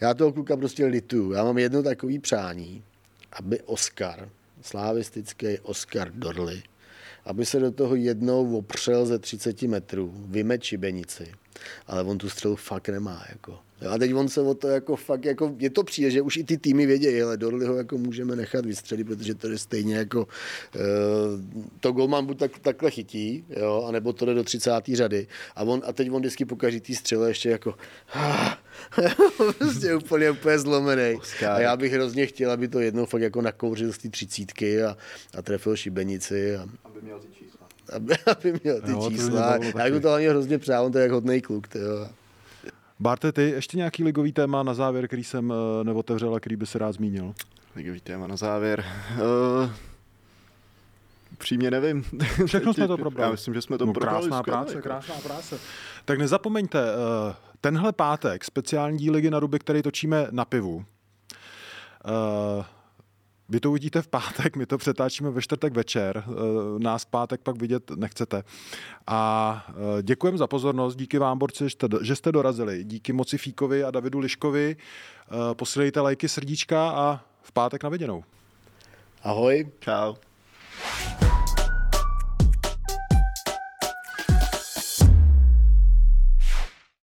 Speaker 2: já toho kluka prostě lituju. Já mám jedno takový přání, aby Oscar, slavistický Oscar Dorly, aby se do toho jednou opřel ze 30 metrů, vyme čibenici ale on tu střelu fakt nemá. Jako. A teď on se o to jako fakt, jako, je to přijde, že už i ty týmy vědějí, ale Dorli ho jako můžeme nechat vystřelit, protože to je stejně jako uh, to golman buď tak, takhle chytí, jo, anebo to jde do 30. řady. A, on, a teď on vždycky po každý tý střele ještě jako *laughs* prostě úplně, úplně zlomený. A já bych hrozně chtěl, aby to jednou fakt jako nakouřil z té třicítky a, a trefil šibenici. A,
Speaker 3: aby měl ty čísla.
Speaker 2: Aby, *laughs* aby měl ty jo, čísla. Já bych to hlavně hrozně přál, on to je jak hodnej kluk. Tyjo.
Speaker 1: Barte, ty ještě nějaký ligový téma na závěr, který jsem uh, neotevřel a který by se rád zmínil?
Speaker 3: Ligový téma na závěr. Uh, přímě nevím. *laughs*
Speaker 1: Všechno jsme to probrali.
Speaker 3: Já myslím, že jsme to
Speaker 1: no,
Speaker 3: probrali.
Speaker 1: Krásná práce, jako. krásná práce. Tak nezapomeňte, uh, tenhle pátek, speciální díl Ligy na ruby, který točíme na pivu. Vy to uvidíte v pátek, my to přetáčíme ve čtvrtek večer, nás pátek pak vidět nechcete. A děkujeme za pozornost, díky vám, borci, že jste dorazili. Díky moci Fíkovi a Davidu Liškovi. Posílejte lajky, srdíčka a v pátek na viděnou.
Speaker 2: Ahoj.
Speaker 3: Čau.